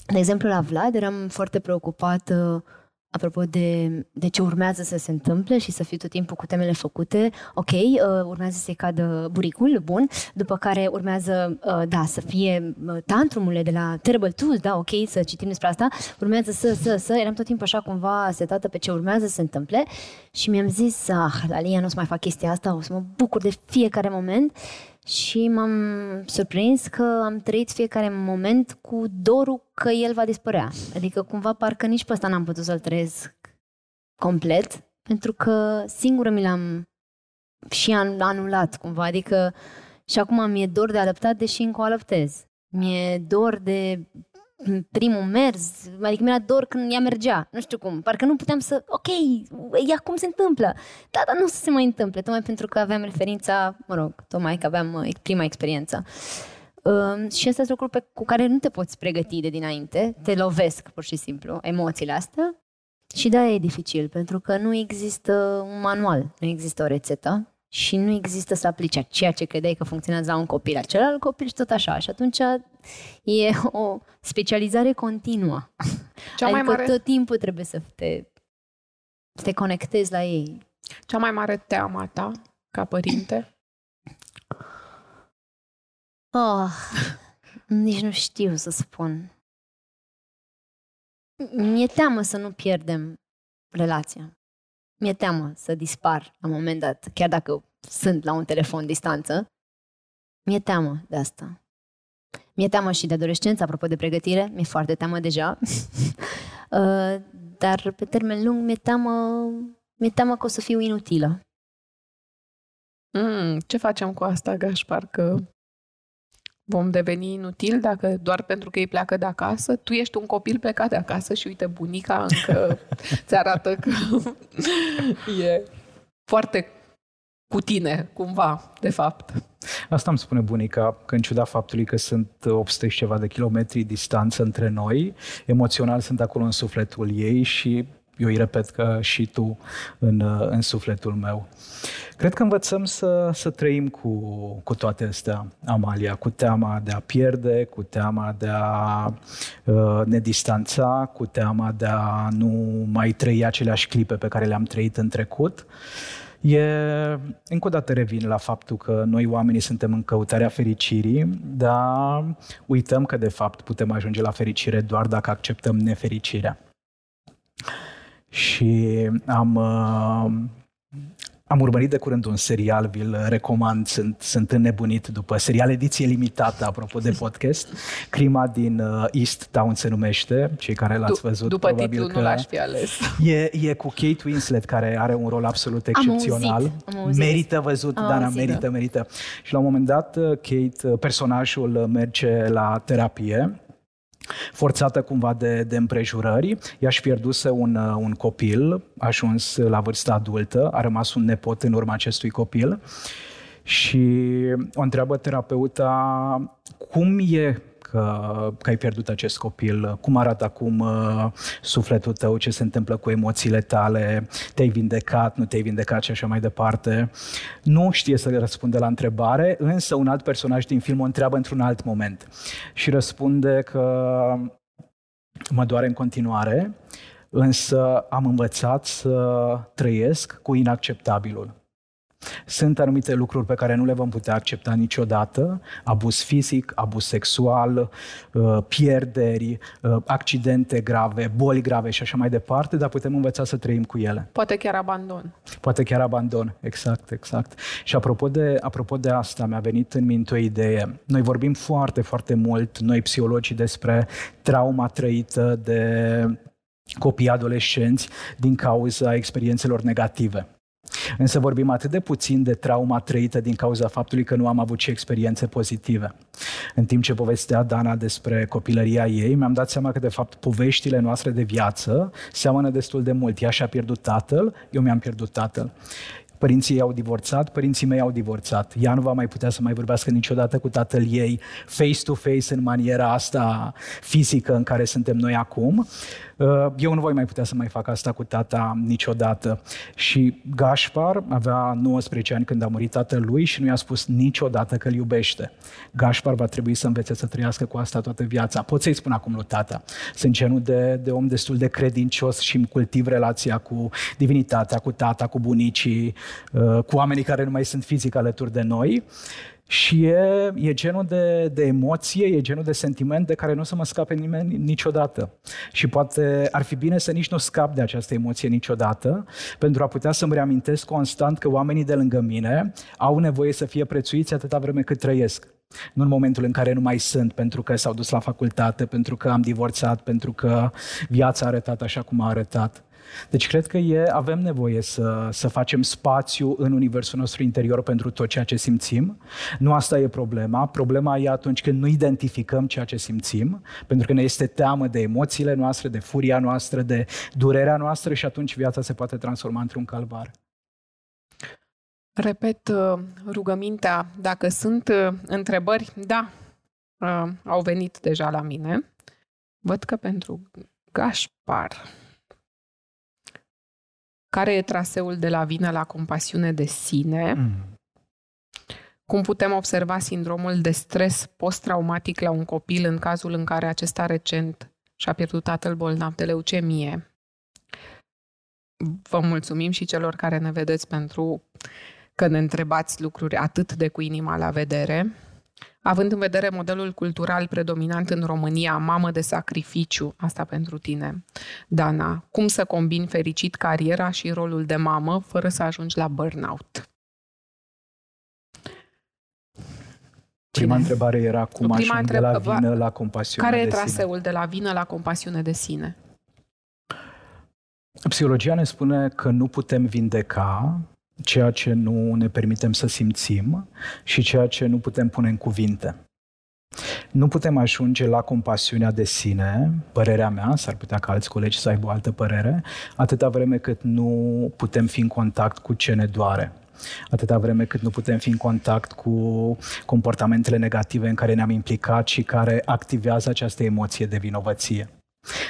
Uh, de exemplu, la Vlad eram foarte preocupată apropo de, de ce urmează să se întâmple și să fiu tot timpul cu temele făcute, ok, uh, urmează să-i cadă buricul, bun, după care urmează, uh, da, să fie uh, tantrumurile de la Terrible Twos, da, ok, să citim despre asta, urmează să, să, să, eram tot timpul așa cumva setată pe ce urmează să se întâmple și mi-am zis, ah, la Lia nu o să mai fac chestia asta, o să mă bucur de fiecare moment și m-am surprins că am trăit fiecare moment cu dorul că el va dispărea. Adică cumva parcă nici pe ăsta n-am putut să-l trăiesc complet, pentru că singură mi l-am și anulat cumva. Adică și acum mi-e dor de adaptat, deși încă o alăptez. Mi-e dor de primul mers, adică mi-era dor când ea mergea, nu știu cum, parcă nu puteam să, ok, ia cum se întâmplă, da, dar nu o să se mai întâmple, tocmai pentru că aveam referința, mă rog, tocmai că aveam uh, prima experiență. Uh, și astea sunt lucruri pe, cu care nu te poți pregăti de dinainte, te lovesc pur și simplu emoțiile astea. Și da, e dificil, pentru că nu există un manual, nu există o rețetă, și nu există să aplici ceea ce credeai că funcționează la un copil, la celălalt copil și tot așa. Și atunci e o specializare continuă. Cea adică mai mare... tot timpul trebuie să te, să te conectezi la ei. Cea mai mare teama ta ca părinte? Oh, nici nu știu să spun. Mi-e teamă să nu pierdem relația mi-e teamă să dispar la un moment dat, chiar dacă sunt la un telefon distanță. Mi-e teamă de asta. Mi-e teamă și de adolescență, apropo de pregătire, mi-e foarte teamă deja. Uh, dar pe termen lung mi-e teamă, mi-e teamă că o să fiu inutilă. Mm, ce facem cu asta, Gașpar? Că vom deveni inutil dacă doar pentru că ei pleacă de acasă? Tu ești un copil plecat de acasă și uite, bunica încă ți arată că e foarte cu tine, cumva, de fapt. Asta îmi spune bunica, că în ciuda faptului că sunt 800 și ceva de kilometri distanță între noi, emoțional sunt acolo în sufletul ei și eu îi repet că și tu în, în sufletul meu. Cred că învățăm să, să trăim cu, cu toate astea, Amalia, cu teama de a pierde, cu teama de a uh, ne distanța, cu teama de a nu mai trăi aceleași clipe pe care le-am trăit în trecut. E, încă o dată revin la faptul că noi oamenii suntem în căutarea fericirii, dar uităm că de fapt putem ajunge la fericire doar dacă acceptăm nefericirea. Și am, uh, am urmărit de curând un serial, vi-l recomand, sunt, sunt înnebunit după serial ediție limitată, apropo de podcast. Crima din uh, East Town se numește, cei care l-ați văzut. După probabil titlul că nu l-aș fi ales. E, e cu Kate Winslet, care are un rol absolut excepțional. Am auzit, am auzit. Merită văzut, am Dana, auzit, merită, da. merită. Și la un moment dat, uh, Kate, personajul merge la terapie forțată cumva de, de împrejurări. Ea și pierduse un, uh, un copil, a ajuns la vârsta adultă, a rămas un nepot în urma acestui copil și o întreabă terapeuta cum e că, că ai pierdut acest copil, cum arată acum uh, sufletul tău, ce se întâmplă cu emoțiile tale, te-ai vindecat, nu te-ai vindecat și așa mai departe. Nu știe să răspunde la întrebare, însă un alt personaj din film o întreabă într-un alt moment și răspunde că mă doare în continuare, însă am învățat să trăiesc cu inacceptabilul. Sunt anumite lucruri pe care nu le vom putea accepta niciodată, abuz fizic, abuz sexual, uh, pierderi, uh, accidente grave, boli grave și așa mai departe, dar putem învăța să trăim cu ele. Poate chiar abandon. Poate chiar abandon, exact, exact. Și apropo de, apropo de asta, mi-a venit în minte o idee. Noi vorbim foarte, foarte mult, noi psihologii, despre trauma trăită de copii adolescenți din cauza experiențelor negative. Însă vorbim atât de puțin de trauma trăită din cauza faptului că nu am avut și experiențe pozitive. În timp ce povestea Dana despre copilăria ei, mi-am dat seama că, de fapt, poveștile noastre de viață seamănă destul de mult. Ea și-a pierdut tatăl, eu mi-am pierdut tatăl. Părinții ei au divorțat, părinții mei au divorțat. Ea nu va mai putea să mai vorbească niciodată cu tatăl ei face-to-face în maniera asta fizică în care suntem noi acum. Uh, eu nu voi mai putea să mai fac asta cu tata niciodată. Și Gașpar avea 19 ani când a murit tatălui și nu i-a spus niciodată că îl iubește. Gașpar va trebui să învețe să trăiască cu asta toată viața. Pot să-i spun acum lui tata. Sunt genul de, de om destul de credincios și îmi cultiv relația cu divinitatea, cu tata, cu bunicii, uh, cu oamenii care nu mai sunt fizic alături de noi. Și e, e genul de, de emoție, e genul de sentiment de care nu o să mă scape nimeni niciodată. Și poate ar fi bine să nici nu scap de această emoție niciodată, pentru a putea să-mi reamintesc constant că oamenii de lângă mine au nevoie să fie prețuiți atâta vreme cât trăiesc. Nu în momentul în care nu mai sunt, pentru că s-au dus la facultate, pentru că am divorțat, pentru că viața a arătat așa cum a arătat. Deci cred că e, avem nevoie să, să facem spațiu în universul nostru interior pentru tot ceea ce simțim. Nu asta e problema. Problema e atunci când nu identificăm ceea ce simțim, pentru că ne este teamă de emoțiile noastre, de furia noastră, de durerea noastră și atunci viața se poate transforma într-un calvar. Repet uh, rugămintea, dacă sunt uh, întrebări, da, uh, au venit deja la mine. Văd că pentru Gașpar care e traseul de la vină la compasiune de sine, mm. cum putem observa sindromul de stres post-traumatic la un copil în cazul în care acesta recent și-a pierdut tatăl bolnav de leucemie. Vă mulțumim și celor care ne vedeți pentru că ne întrebați lucruri atât de cu inima la vedere. Având în vedere modelul cultural predominant în România, mamă de sacrificiu, asta pentru tine, Dana, cum să combini fericit cariera și rolul de mamă fără să ajungi la burnout? Prima întrebare era cum Prima ajung întreb... de la vină la compasiune Care e traseul sine? de la vină la compasiune de sine? Psihologia ne spune că nu putem vindeca ceea ce nu ne permitem să simțim și ceea ce nu putem pune în cuvinte. Nu putem ajunge la compasiunea de sine, părerea mea, s-ar putea ca alți colegi să aibă o altă părere, atâta vreme cât nu putem fi în contact cu ce ne doare. Atâta vreme cât nu putem fi în contact cu comportamentele negative în care ne-am implicat și care activează această emoție de vinovăție.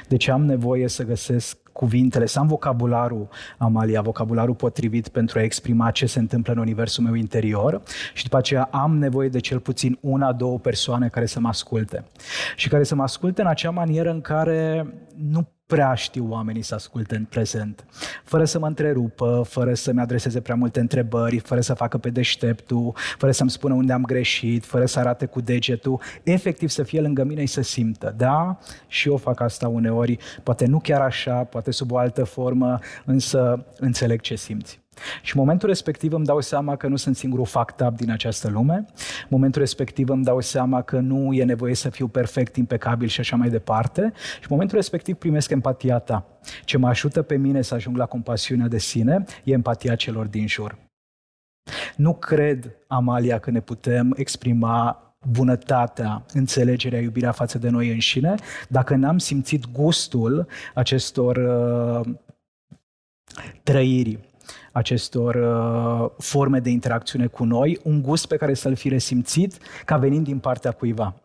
Deci am nevoie să găsesc cuvintele, să am vocabularul, Amalia, vocabularul potrivit pentru a exprima ce se întâmplă în universul meu interior și după aceea am nevoie de cel puțin una, două persoane care să mă asculte. Și care să mă asculte în acea manieră în care nu prea știu oamenii să asculte în prezent, fără să mă întrerupă, fără să-mi adreseze prea multe întrebări, fără să facă pe deșteptul, fără să-mi spună unde am greșit, fără să arate cu degetul, efectiv să fie lângă mine și să simtă. Da, și eu fac asta uneori, poate nu chiar așa, poate sub o altă formă, însă înțeleg ce simți. Și în momentul respectiv îmi dau seama că nu sunt singurul fact up din această lume. În momentul respectiv îmi dau seama că nu e nevoie să fiu perfect, impecabil și așa mai departe. Și în momentul respectiv primesc empatia ta. Ce mă ajută pe mine să ajung la compasiunea de sine e empatia celor din jur. Nu cred, Amalia, că ne putem exprima bunătatea, înțelegerea, iubirea față de noi înșine, dacă n-am simțit gustul acestor uh, trăiri acestor uh, forme de interacțiune cu noi, un gust pe care să-l fi resimțit ca venind din partea cuiva.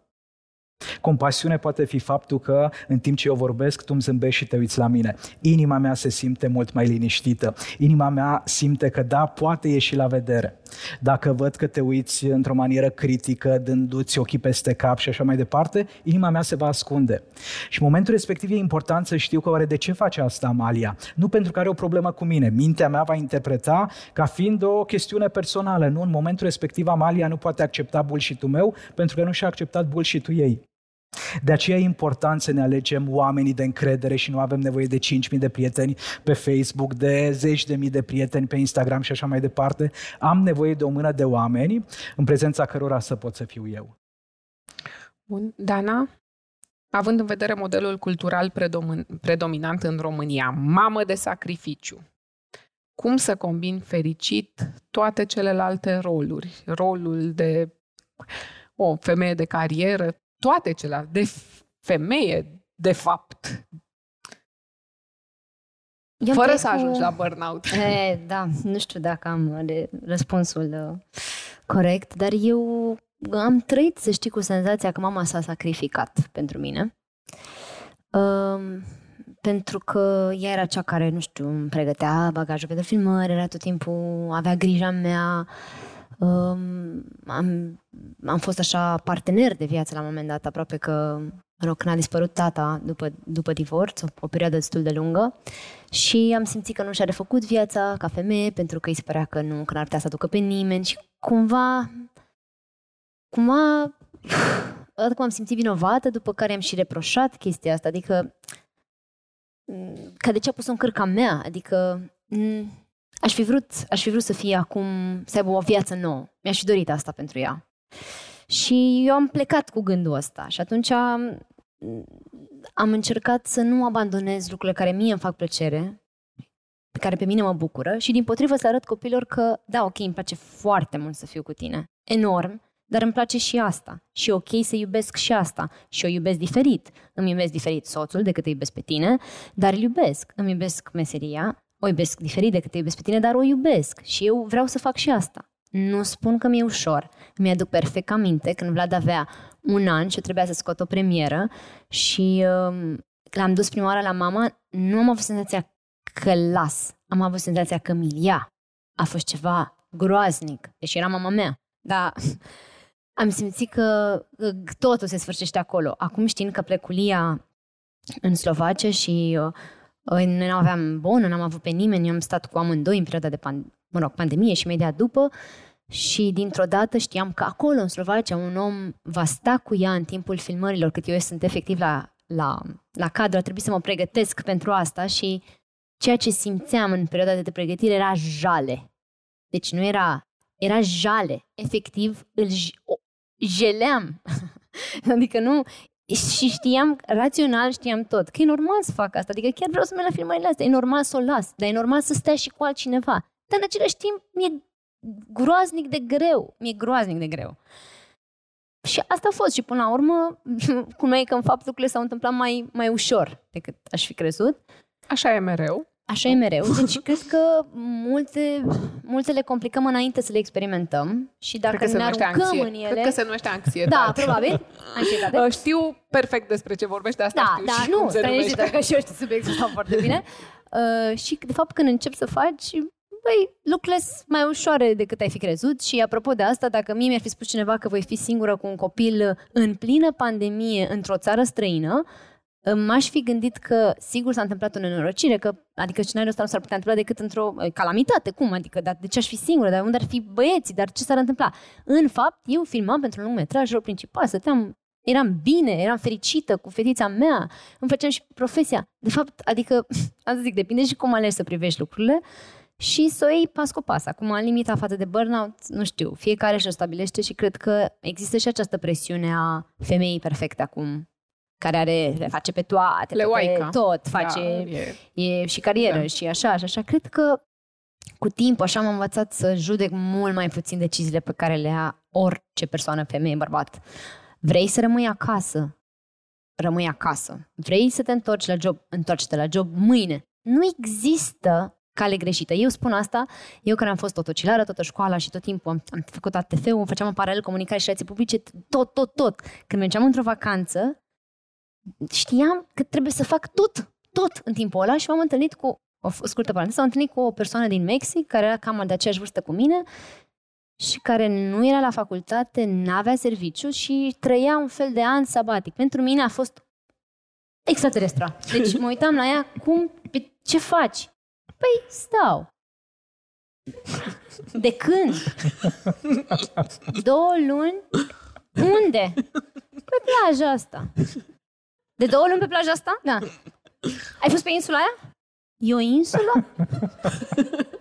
Compasiune poate fi faptul că în timp ce eu vorbesc, tu îmi zâmbești și te uiți la mine. Inima mea se simte mult mai liniștită. Inima mea simte că da, poate ieși la vedere. Dacă văd că te uiți într-o manieră critică, dându-ți ochii peste cap și așa mai departe, inima mea se va ascunde. Și în momentul respectiv e important să știu că oare de ce face asta Amalia. Nu pentru că are o problemă cu mine. Mintea mea va interpreta ca fiind o chestiune personală. Nu, în momentul respectiv Amalia nu poate accepta bullshit-ul meu pentru că nu și-a acceptat bullshit-ul ei. De aceea e important să ne alegem oamenii de încredere și nu avem nevoie de 5.000 de prieteni pe Facebook, de zeci de mii de prieteni pe Instagram și așa mai departe. Am nevoie de o mână de oameni în prezența cărora să pot să fiu eu. Bun. Dana, având în vedere modelul cultural predominant în România, mamă de sacrificiu, cum să combin fericit toate celelalte roluri? Rolul de o femeie de carieră, toate celelalte, de femeie, de fapt. Eu Fără să ajungi cu... la burnout. E, da, nu știu dacă am răspunsul uh, corect, dar eu am trăit, să știi, cu senzația că mama s-a sacrificat pentru mine. Um, pentru că ea era cea care, nu știu, îmi pregătea bagajul pentru filmări, era tot timpul, avea grija mea, um, am, am fost așa partener de viață la un moment dat, aproape că, mă rog, când a dispărut tata după, după divorț, o, o perioadă destul de lungă, și am simțit că nu și-a refăcut viața ca femeie, pentru că îi se părea că nu, că n-ar putea să aducă pe nimeni și cumva, cumva, cum am simțit vinovată, după care am și reproșat chestia asta, adică ca de ce a pus-o în cărca mea, adică aș fi vrut, aș fi vrut să fie acum, să aibă o viață nouă. Mi-aș fi dorit asta pentru ea. Și eu am plecat cu gândul ăsta și atunci am, am încercat să nu abandonez lucrurile care mie îmi fac plăcere, pe care pe mine mă bucură și din potrivă să arăt copilor că, da, ok, îmi place foarte mult să fiu cu tine, enorm, dar îmi place și asta. Și e ok să iubesc și asta. Și o iubesc diferit. Îmi iubesc diferit soțul decât îi iubesc pe tine, dar îl iubesc. Îmi iubesc meseria, o iubesc diferit decât îi iubesc pe tine, dar o iubesc. Și eu vreau să fac și asta. Nu spun că mi-e ușor. Mi-aduc perfect aminte când Vlad avea un an și trebuia să scot o premieră și uh, l-am dus prima oară la mama, nu am avut senzația că las. Am avut senzația că mi ia. A fost ceva groaznic, deși era mama mea. Dar am simțit că totul se sfârșește acolo. Acum știind că plec cu Lia în Slovacia și uh, noi nu aveam bună, n-am avut pe nimeni, eu am stat cu amândoi în perioada de pan- mă rog, pandemie și imediat după și dintr-o dată știam că acolo, în Slovacia, un om va sta cu ea în timpul filmărilor, cât eu sunt efectiv la, la, la cadru, a trebuit să mă pregătesc pentru asta și ceea ce simțeam în perioada de pregătire era jale. Deci nu era, era jale. Efectiv, îl, jeleam. adică nu, și știam, rațional știam tot, că e normal să fac asta, adică chiar vreau să merg la filmările astea, e normal să o las, dar e normal să stea și cu altcineva. Dar în același timp mi-e groaznic de greu, mi-e groaznic de greu. Și asta a fost și până la urmă, cum e că în fapt lucrurile s-au întâmplat mai, mai ușor decât aș fi crezut. Așa e mereu. Așa e mereu. Deci cred că multe, multe le complicăm înainte să le experimentăm și dacă ne aruncăm anxie. în ele... Cred că se numește anxietate. Da, probabil. Anxietate. Uh, știu perfect despre ce vorbești, asta da, știu da, și nu, cum se numește. dacă și eu știu subiectul ăsta foarte bine. Uh, și de fapt când încep să faci, băi, lucrurile sunt mai ușoare decât ai fi crezut și apropo de asta, dacă mie mi-ar fi spus cineva că voi fi singură cu un copil în plină pandemie într-o țară străină, m-aș fi gândit că sigur s-a întâmplat o nenorocire, că, adică scenariul ăsta nu s-ar putea întâmpla decât într-o calamitate. Cum? Adică, dar de ce aș fi singură? Dar unde ar fi băieții? Dar ce s-ar întâmpla? În fapt, eu filmam pentru un lung metraj, rol principal, stăteam, eram bine, eram fericită cu fetița mea, îmi făceam și profesia. De fapt, adică, am să zic, depinde și cum alegi să privești lucrurile și să o iei pas cu pas. Acum, limita față de burnout, nu știu, fiecare și-o stabilește și cred că există și această presiune a femeii perfecte acum care are, le face pe toate, le pe tot, face da, e, e și carieră da. și așa și așa. Cred că cu timp așa am învățat să judec mult mai puțin deciziile pe care le ia orice persoană, femeie, bărbat. Vrei să rămâi acasă? Rămâi acasă. Vrei să te întorci la job? Întorci-te la job mâine. Nu există cale greșită. Eu spun asta, eu care am fost totocilară, toată școala și tot timpul am, am făcut ATF-ul, făceam în paralel comunicare și relații publice, tot, tot, tot. Când mergeam într-o vacanță, știam că trebuie să fac tot, tot în timpul ăla și m-am întâlnit cu, o scurtă paranteză, am întâlnit cu o persoană din Mexic care era cam de aceeași vârstă cu mine și care nu era la facultate, n-avea serviciu și trăia un fel de an sabatic. Pentru mine a fost extraterestră. Deci mă uitam la ea, cum, pe ce faci? Păi stau. De când? Două luni? Unde? Pe plaja asta. De două luni pe plaja asta? Da. Ai fost pe insula aia? E o insulă?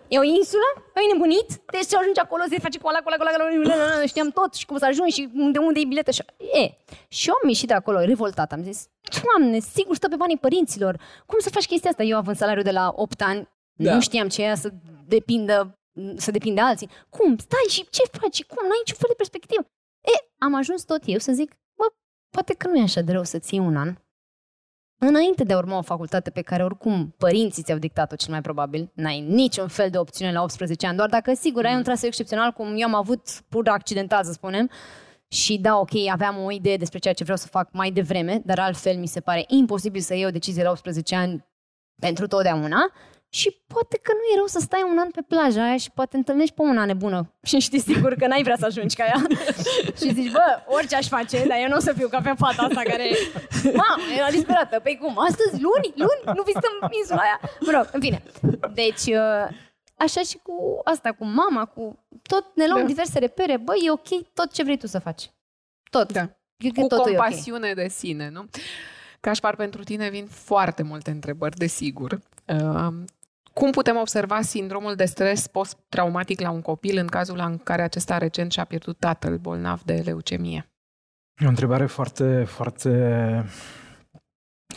E o insulă? Ai nebunit? Deci ce ajungi acolo, se face cu ala, cu ala, cu ala, știam tot și cum să ajungi și de unde e biletă. Și... E. Și eu am ieșit de acolo, revoltat. Am zis, Doamne, sigur stă pe banii părinților. Cum să faci chestia asta? Eu având salariul de la 8 ani, da. nu știam ce e să depindă să depinde alții. Cum? Stai și ce faci? Cum? N-ai niciun fel de perspectivă. E, am ajuns tot eu să zic, bă, poate că nu e așa de rău să ții un an înainte de a urma o facultate pe care oricum părinții ți-au dictat-o cel mai probabil, n-ai niciun fel de opțiune la 18 ani, doar dacă sigur ai un traseu excepțional, cum eu am avut pur accidental, să spunem, și da, ok, aveam o idee despre ceea ce vreau să fac mai devreme, dar altfel mi se pare imposibil să iei o decizie la 18 ani pentru totdeauna și poate că nu e rău să stai un an pe plaja aia și poate întâlnești pe una nebună și știi sigur că n-ai vrea să ajungi ca ea. și zici, bă, orice aș face, dar eu nu o să fiu ca pe fata asta care, mamă, era disperată. Păi cum, astăzi, luni, luni, nu vizităm insula aia? Mă rog, în fine. Deci, uh, așa și cu asta, cu mama, cu tot, ne luăm da. diverse repere. Bă, e ok tot ce vrei tu să faci. Tot. Da. Cu compasiune okay. de sine, nu? Cașpar, pentru tine vin foarte multe întrebări, desigur. Uh, cum putem observa sindromul de stres post-traumatic la un copil în cazul în care acesta recent și-a pierdut tatăl bolnav de leucemie? E o întrebare foarte, foarte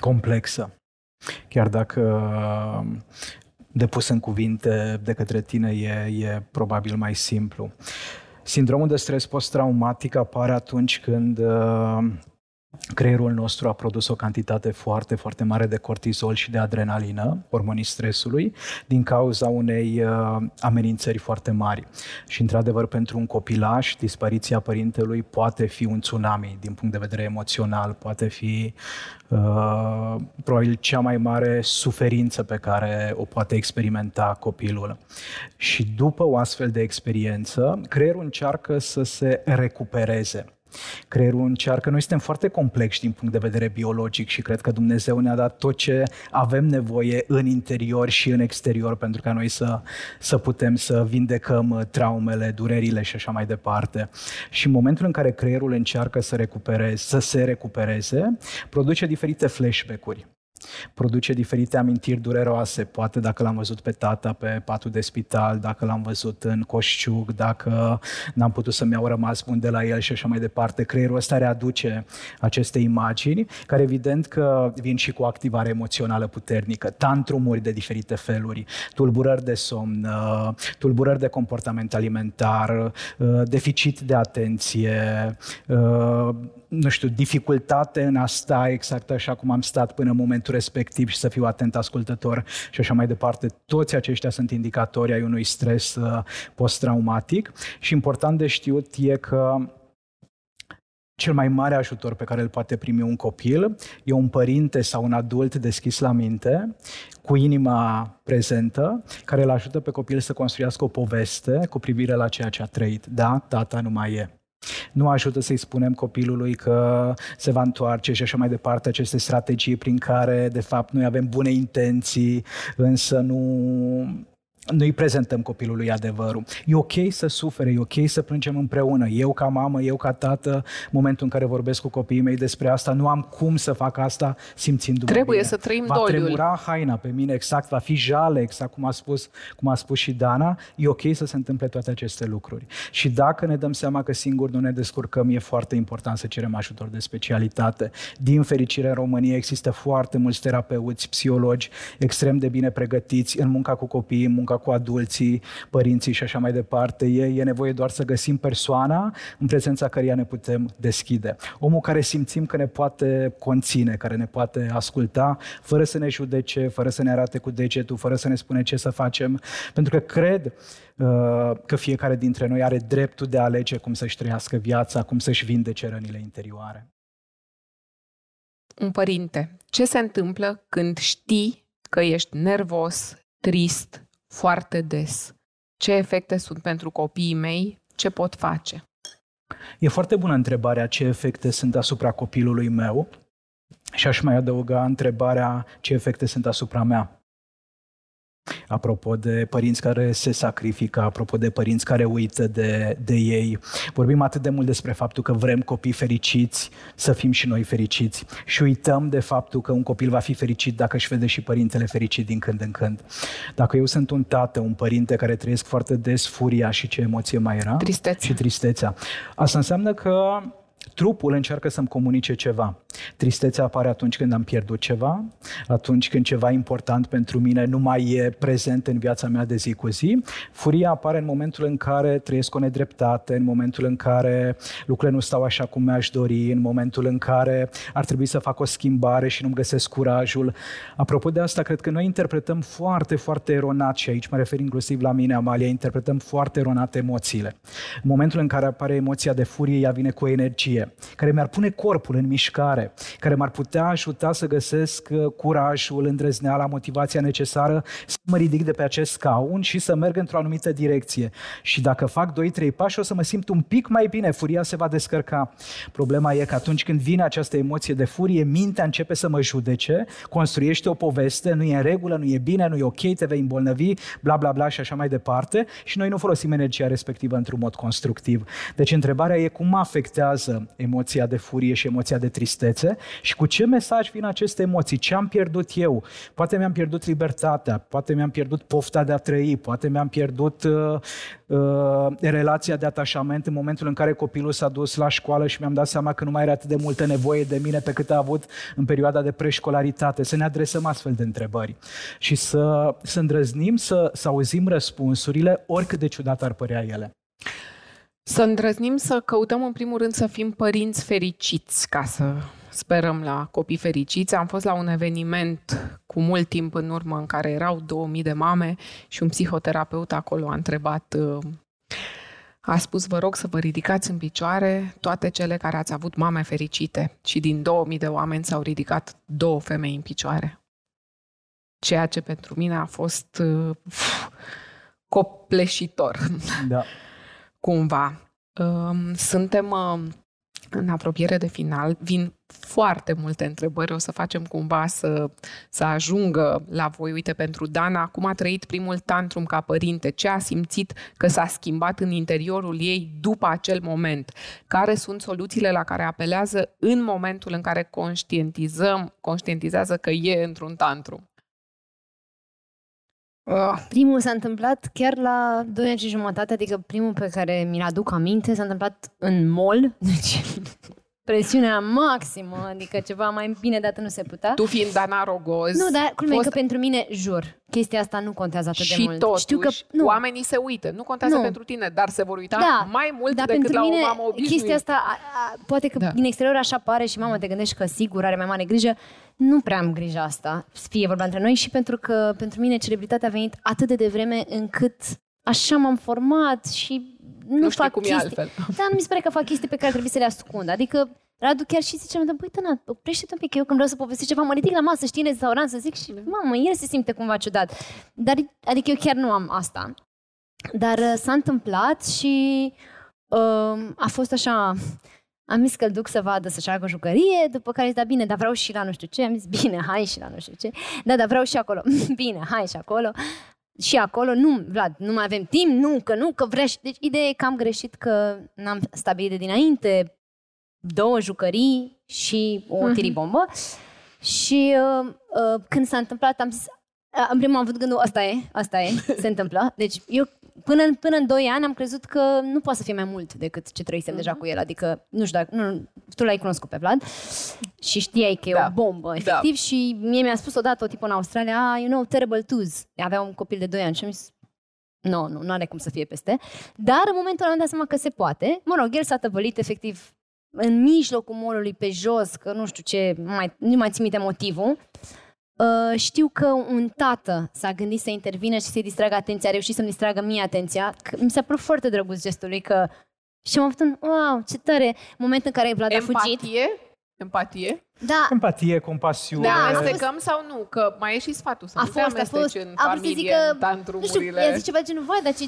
complexă. Chiar dacă depus în cuvinte de către tine e, e probabil mai simplu. Sindromul de stres post-traumatic apare atunci când uh, creierul nostru a produs o cantitate foarte, foarte mare de cortizol și de adrenalină, hormonii stresului, din cauza unei uh, amenințări foarte mari. Și, într-adevăr, pentru un copilaș, dispariția părintelui poate fi un tsunami din punct de vedere emoțional, poate fi uh, probabil cea mai mare suferință pe care o poate experimenta copilul. Și după o astfel de experiență, creierul încearcă să se recupereze. Creierul încearcă, noi suntem foarte complexi din punct de vedere biologic și cred că Dumnezeu ne-a dat tot ce avem nevoie în interior și în exterior pentru ca noi să, să putem să vindecăm traumele, durerile și așa mai departe. Și în momentul în care creierul încearcă să, recupereze, să se recupereze, produce diferite flashback-uri produce diferite amintiri dureroase, poate dacă l-am văzut pe tata pe patul de spital, dacă l-am văzut în coșciuc, dacă n-am putut să-mi iau rămas bun de la el și așa mai departe. Creierul ăsta readuce aceste imagini, care evident că vin și cu o activare emoțională puternică, tantrumuri de diferite feluri, tulburări de somn, uh, tulburări de comportament alimentar, uh, deficit de atenție, uh, nu știu, dificultate în a sta exact așa cum am stat până în momentul respectiv și să fiu atent ascultător și așa mai departe. Toți aceștia sunt indicatori ai unui stres uh, post-traumatic și important de știut e că cel mai mare ajutor pe care îl poate primi un copil e un părinte sau un adult deschis la minte, cu inima prezentă, care îl ajută pe copil să construiască o poveste cu privire la ceea ce a trăit. Da, tata nu mai e. Nu ajută să-i spunem copilului că se va întoarce și așa mai departe. Aceste strategii prin care, de fapt, noi avem bune intenții, însă nu noi prezentăm copilului adevărul. E ok să sufere, e ok să plângem împreună. Eu ca mamă, eu ca tată, în momentul în care vorbesc cu copiii mei despre asta, nu am cum să fac asta simțindu-mă Trebuie bine. să trăim va doliul. Va tremura haina pe mine, exact, va fi jale, exact cum a, spus, cum a spus și Dana. E ok să se întâmple toate aceste lucruri. Și dacă ne dăm seama că singur nu ne descurcăm, e foarte important să cerem ajutor de specialitate. Din fericire, în România există foarte mulți terapeuți, psihologi extrem de bine pregătiți în munca cu copiii, în munca munca cu adulții, părinții și așa mai departe. E, e nevoie doar să găsim persoana în prezența căreia ne putem deschide. Omul care simțim că ne poate conține, care ne poate asculta, fără să ne judece, fără să ne arate cu degetul, fără să ne spune ce să facem. Pentru că cred uh, că fiecare dintre noi are dreptul de a alege cum să-și trăiască viața, cum să-și vindece rănile interioare. Un părinte, ce se întâmplă când știi că ești nervos, trist, foarte des. Ce efecte sunt pentru copiii mei? Ce pot face? E foarte bună întrebarea ce efecte sunt asupra copilului meu și aș mai adăuga întrebarea ce efecte sunt asupra mea. Apropo de părinți care se sacrifică, apropo de părinți care uită de, de ei, vorbim atât de mult despre faptul că vrem copii fericiți, să fim și noi fericiți și uităm de faptul că un copil va fi fericit dacă își vede și părintele fericit din când în când. Dacă eu sunt un tată, un părinte care trăiesc foarte des furia și ce emoție mai era? Tristețea. Și tristețea. Asta înseamnă că trupul încearcă să-mi comunice ceva. Tristețea apare atunci când am pierdut ceva, atunci când ceva important pentru mine nu mai e prezent în viața mea de zi cu zi. Furia apare în momentul în care trăiesc o nedreptate, în momentul în care lucrurile nu stau așa cum mi-aș dori, în momentul în care ar trebui să fac o schimbare și nu-mi găsesc curajul. Apropo de asta, cred că noi interpretăm foarte, foarte eronat și aici mă refer inclusiv la mine, Amalia, interpretăm foarte eronat emoțiile. În momentul în care apare emoția de furie, ea vine cu energie energie, care mi-ar pune corpul în mișcare, care m-ar putea ajuta să găsesc uh, curajul, îndrăzneala, motivația necesară să mă ridic de pe acest scaun și să merg într-o anumită direcție. Și dacă fac 2-3 pași, o să mă simt un pic mai bine, furia se va descărca. Problema e că atunci când vine această emoție de furie, mintea începe să mă judece, construiește o poveste, nu e în regulă, nu e bine, nu e ok, te vei îmbolnăvi, bla bla bla și așa mai departe și noi nu folosim energia respectivă într-un mod constructiv. Deci întrebarea e cum afectează emoția de furie și emoția de tristețe și cu ce mesaj vin aceste emoții, ce am pierdut eu. Poate mi-am pierdut libertatea, poate mi-am pierdut pofta de a trăi, poate mi-am pierdut uh, uh, relația de atașament în momentul în care copilul s-a dus la școală și mi-am dat seama că nu mai are atât de multă nevoie de mine pe cât a avut în perioada de preșcolaritate. Să ne adresăm astfel de întrebări și să, să îndrăznim să, să auzim răspunsurile, oricât de ciudat ar părea ele. Să îndrăznim să căutăm în primul rând să fim părinți fericiți ca să sperăm la copii fericiți. Am fost la un eveniment cu mult timp în urmă în care erau 2000 de mame și un psihoterapeut acolo a întrebat uh, a spus, vă rog să vă ridicați în picioare toate cele care ați avut mame fericite. Și din 2000 de oameni s-au ridicat două femei în picioare. Ceea ce pentru mine a fost uh, copleșitor. Da. Cumva. Uh, suntem uh, în apropiere de final, vin foarte multe întrebări, o să facem cumva să, să ajungă la voi. Uite, pentru Dana, cum a trăit primul tantrum ca părinte? Ce a simțit că s-a schimbat în interiorul ei după acel moment? Care sunt soluțiile la care apelează în momentul în care conștientizăm, conștientizează că e într-un tantrum? Uh, primul s-a întâmplat chiar la 2 ani și jumătate, adică primul pe care mi-l aduc aminte s-a întâmplat în mall, deci presiunea maximă, adică ceva mai bine dată nu se putea. Tu fiind Dana Rogoz. Nu, dar culmea fost... că pentru mine, jur, chestia asta nu contează atât și de mult. Totuși, Știu că nu. oamenii se uită. Nu contează nu. pentru tine, dar se vor uita da, mai mult dar decât pentru la mine, o mamă obișnuită. chestia asta, a, a, poate că da. din exterior așa pare și mama te gândești că sigur are mai mare grijă. Nu prea am grijă asta, fie vorba între noi și pentru că pentru mine celebritatea a venit atât de devreme încât așa m-am format și nu, nu fac cum chestii. E altfel. Da, nu mi se pare că fac chestii pe care trebuie să le ascund. Adică Radu chiar și zice, băi, tăna, oprește-te un pic, că eu când vreau să povestesc ceva, mă ridic la masă, știi, în restaurant, să zic și, mamă, el se simte cumva ciudat. Dar, adică eu chiar nu am asta. Dar uh, s-a întâmplat și uh, a fost așa, am zis că îl duc să vadă să-și facă o jucărie, după care zis, da bine, dar vreau și la nu știu ce. Am zis, bine, hai și la nu știu ce. Da, dar vreau și acolo. bine, hai și acolo. Și acolo, nu, Vlad, nu mai avem timp, nu, că nu, că vrea. Deci, ideea e că am greșit că n-am stabilit de dinainte două jucării și o uh-huh. tiribombă. Și uh, uh, când s-a întâmplat, am zis, uh, în primul am avut gândul, asta e, asta e, se întâmplă. Deci eu până, până în 2 ani am crezut că nu poate să fie mai mult decât ce trăisem uh-huh. deja cu el. Adică, nu știu dacă, nu, tu l-ai cunoscut pe Vlad și știai că e da. o bombă, da. efectiv. Da. Și mie mi-a spus odată o tipă în Australia, ah, you know, terrible twos. Avea un copil de 2 ani și am zis, nu, nu, nu are cum să fie peste. Dar în momentul ăla am dat seama că se poate. Mă rog, el s-a tăvălit efectiv în mijlocul molului pe jos, că nu știu ce, mai, nu mai țin minte motivul, uh, știu că un tată s-a gândit să intervină și să-i distragă atenția, a reușit să-mi distragă mie atenția. Că mi s-a părut foarte drăguț gestul lui că și am avut un, wow, ce tare, moment în care Vlad Empatie? a fugit. Empatie? Da. Empatie, compasiune. Da, amestecăm sau nu? Că mai e și sfatul să a nu fost, te a fost, în a familie, zică, în Nu știu, i-a zis ceva genul, vai, dar ce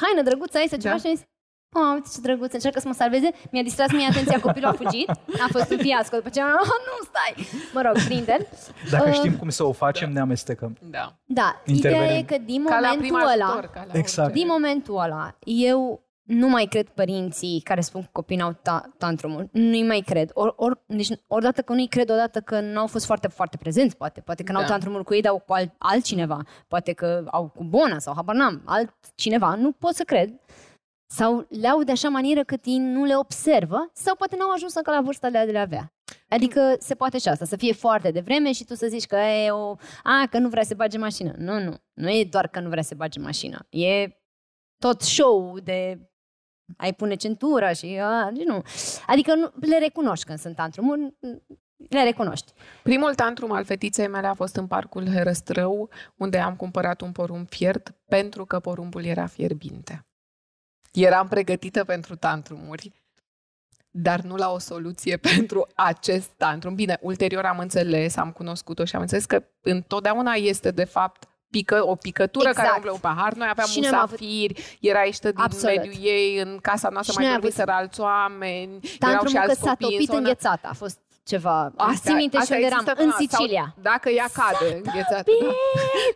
haină drăguță ai să ceva da. și a zis, Oh, uite ce drăguț, încearcă să mă salveze. Mi-a distras mie atenția, copilul a fugit. A fost un fiasco. După ce oh, nu, stai! Mă rog, prinde Dacă uh, știm cum să o facem, da. ne amestecăm. Da. Da, ideea e că din ca momentul ăla, ajutor, exact. din momentul ăla, eu nu mai cred părinții care spun că copiii au ta- tantrumul. Nu-i mai cred. Or, or, deci, odată că nu-i cred, odată că nu au fost foarte, foarte prezenți, poate. Poate că da. n-au tantrumul cu ei, dar cu alt, altcineva. Poate că au cu Bona sau habar n-am, altcineva. Nu pot să cred sau le au de așa manieră cât ei nu le observă sau poate n-au ajuns încă la vârsta de a le avea. Adică se poate și asta, să fie foarte devreme și tu să zici că e o... A, că nu vrea să bage mașină. Nu, nu. Nu e doar că nu vrea să bage mașină. E tot show de ai pune centura și a, nu. Adică nu, le recunoști când sunt tantrumuri, le recunoști. Primul tantrum al fetiței mele a fost în parcul Herăstrău, unde am cumpărat un porumb fiert pentru că porumbul era fierbinte. Eram pregătită pentru tantrumuri. dar nu la o soluție pentru acest tantrum. Bine, ulterior am înțeles, am cunoscut-o și am înțeles că întotdeauna este de fapt pică, o picătură Exact. care umblă un pahar. Noi aveam Și noi am avut- musafiri, era ieșită din Absolut. mediul ei, în casa noastră Și mai noi am dormiseră alți oameni, erau și Tantrumul că alți s-a copii în topit zonă. înghețată. A fost ceva... Astea- Țin minte și astea unde eram. există În asta, sau Sicilia. Dacă ea cade înghețată.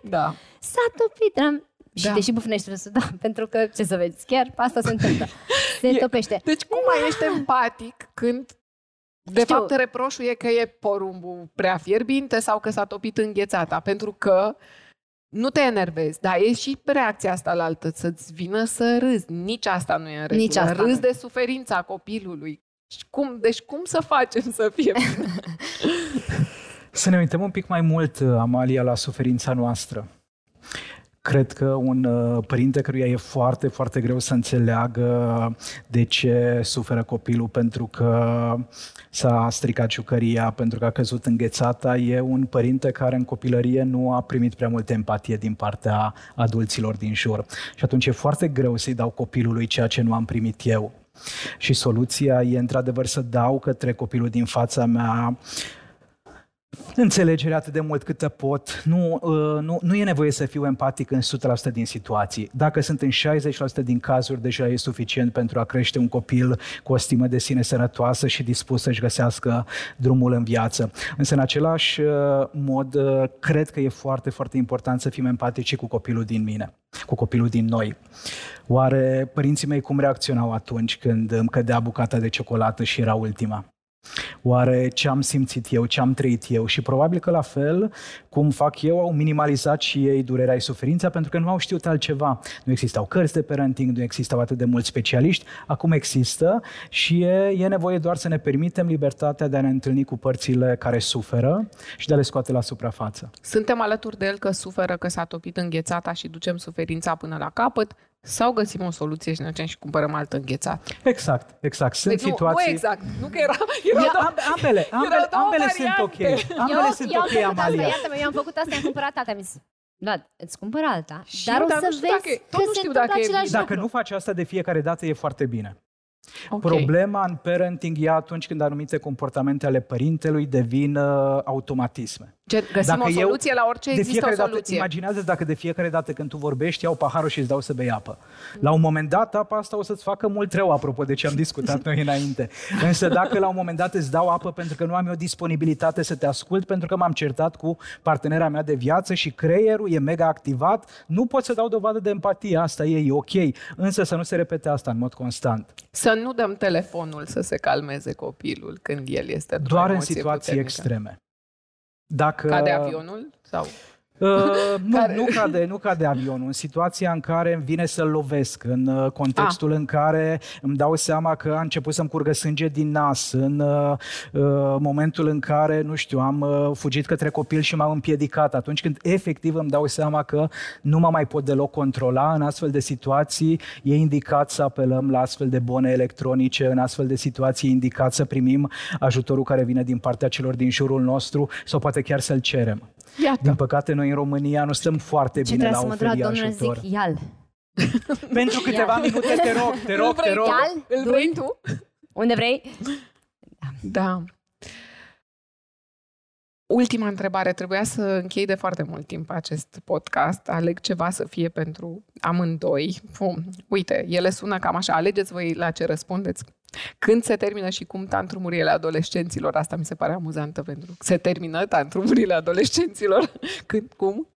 Da. da. S-a topit. Eram... Și Da. deși bufnește râsul, da, pentru că, ce să vezi, chiar asta se întâmplă. Se E- topește. Deci cum mai ești empatic când de Știu. fapt reproșul e că e porumbul prea fierbinte sau că s-a topit înghețata, pentru că nu te enervezi, dar e și reacția asta la altă, să-ți vină să râzi. Nici asta nu e în regulă. Nici asta Râzi nu. de suferința copilului. Și cum, deci cum să facem să fie bine? Să ne uităm un pic mai mult, Amalia, la suferința noastră. Cred că un uh, părinte căruia e foarte, foarte greu să înțeleagă de ce suferă copilul pentru că s-a stricat jucăria, pentru că a căzut înghețata, e un părinte care în copilărie nu a primit prea multă empatie din partea adulților din jur. Și atunci e foarte greu să-i dau copilului ceea ce nu am primit eu. Și soluția e într-adevăr să dau către copilul din fața mea înțelegere atât de mult cât pot. Nu, uh, nu, nu e nevoie să fiu empatic în 100% din situații. Dacă sunt în 60% din cazuri, deja e suficient pentru a crește un copil cu o stimă de sine sănătoasă și dispus să-și găsească drumul în viață. Însă, în același uh, mod, uh, cred că e foarte, foarte important să fim empatici cu copilul din mine, cu copilul din noi. Oare părinții mei cum reacționau atunci când îmi cădea bucata de ciocolată și era ultima? Oare ce am simțit eu, ce am trăit eu? Și probabil că la fel cum fac eu, au minimalizat și ei durerea și suferința pentru că nu au știut altceva. Nu existau cărți de parenting, nu existau atât de mulți specialiști, acum există și e, e nevoie doar să ne permitem libertatea de a ne întâlni cu părțile care suferă și de a le scoate la suprafață. Suntem alături de el că suferă, că s-a topit înghețata și ducem suferința până la capăt sau găsim o soluție și ne ducem și cumpărăm altă înghețată. Exact, exact. Sunt Deci nu, situații... nu exact, nu că era, era Ia, două, am- ambele, ambele, erau două ambele sunt ok. variante. Ambele sunt eu am ok, făcut asta, Amalia. iată-mă, eu am făcut asta, am cumpărat alta, am zis, da, îți cumpăr alta, Și dar eu, o dar să nu știu vezi dacă e- că tot nu se știu întâmplă dacă e același bine. lucru. Dacă nu faci asta de fiecare dată, e foarte bine. Ok. Problema în parenting e atunci când anumite comportamente ale părintelui devin uh, automatisme. Gen, găsim Dacă o eu- soluție la orice, de există o fiecare dată, soluție. imaginează dacă de fiecare dată când tu vorbești, iau paharul și îți dau să bei apă. La un moment dat, apa asta o să-ți facă mult rău, apropo de ce am discutat noi înainte. Însă dacă la un moment dat îți dau apă pentru că nu am eu disponibilitate să te ascult, pentru că m-am certat cu partenera mea de viață și creierul e mega activat, nu pot să dau dovadă de empatie, asta e, e ok. Însă să nu se repete asta în mod constant. Să nu dăm telefonul să se calmeze copilul când el este într-o Doar în emoție situații puternică. extreme. Dacă... Cade avionul? Sau... Uh, nu, Care- nu, cade, nu cade avionul. În situația în care îmi vine să-l lovesc, în uh, contextul Ah. în care îmi dau seama că a început să-mi curgă sânge din nas, în uh, uh, momentul în care, nu știu, am uh, fugit către copil și m-am împiedicat, atunci când efectiv îmi dau seama că nu mă mai pot deloc controla, în astfel de situații e indicat să apelăm la astfel de bone electronice, în astfel de situații e indicat să primim ajutorul care vine din partea celor din jurul nostru sau poate chiar să-l cerem. Iată. Din păcate, noi în România nu stăm foarte Ce bine trebuie la să mă duc la oferi domnul ajutor. zic, ial. Pentru câteva minute, te rog, te rog, Îl te vrei, rog. Ial, Îl vrei tu? Unde vrei? Da. Ultima întrebare. Trebuia să închei de foarte mult timp acest podcast. Aleg ceva să fie pentru amândoi. Pum. Uite, ele sună cam așa. Alegeți voi la ce răspundeți. Când se termină și cum tantrumurile adolescenților? Asta mi se pare amuzantă pentru că se termină tantrumurile adolescenților. Când, cum?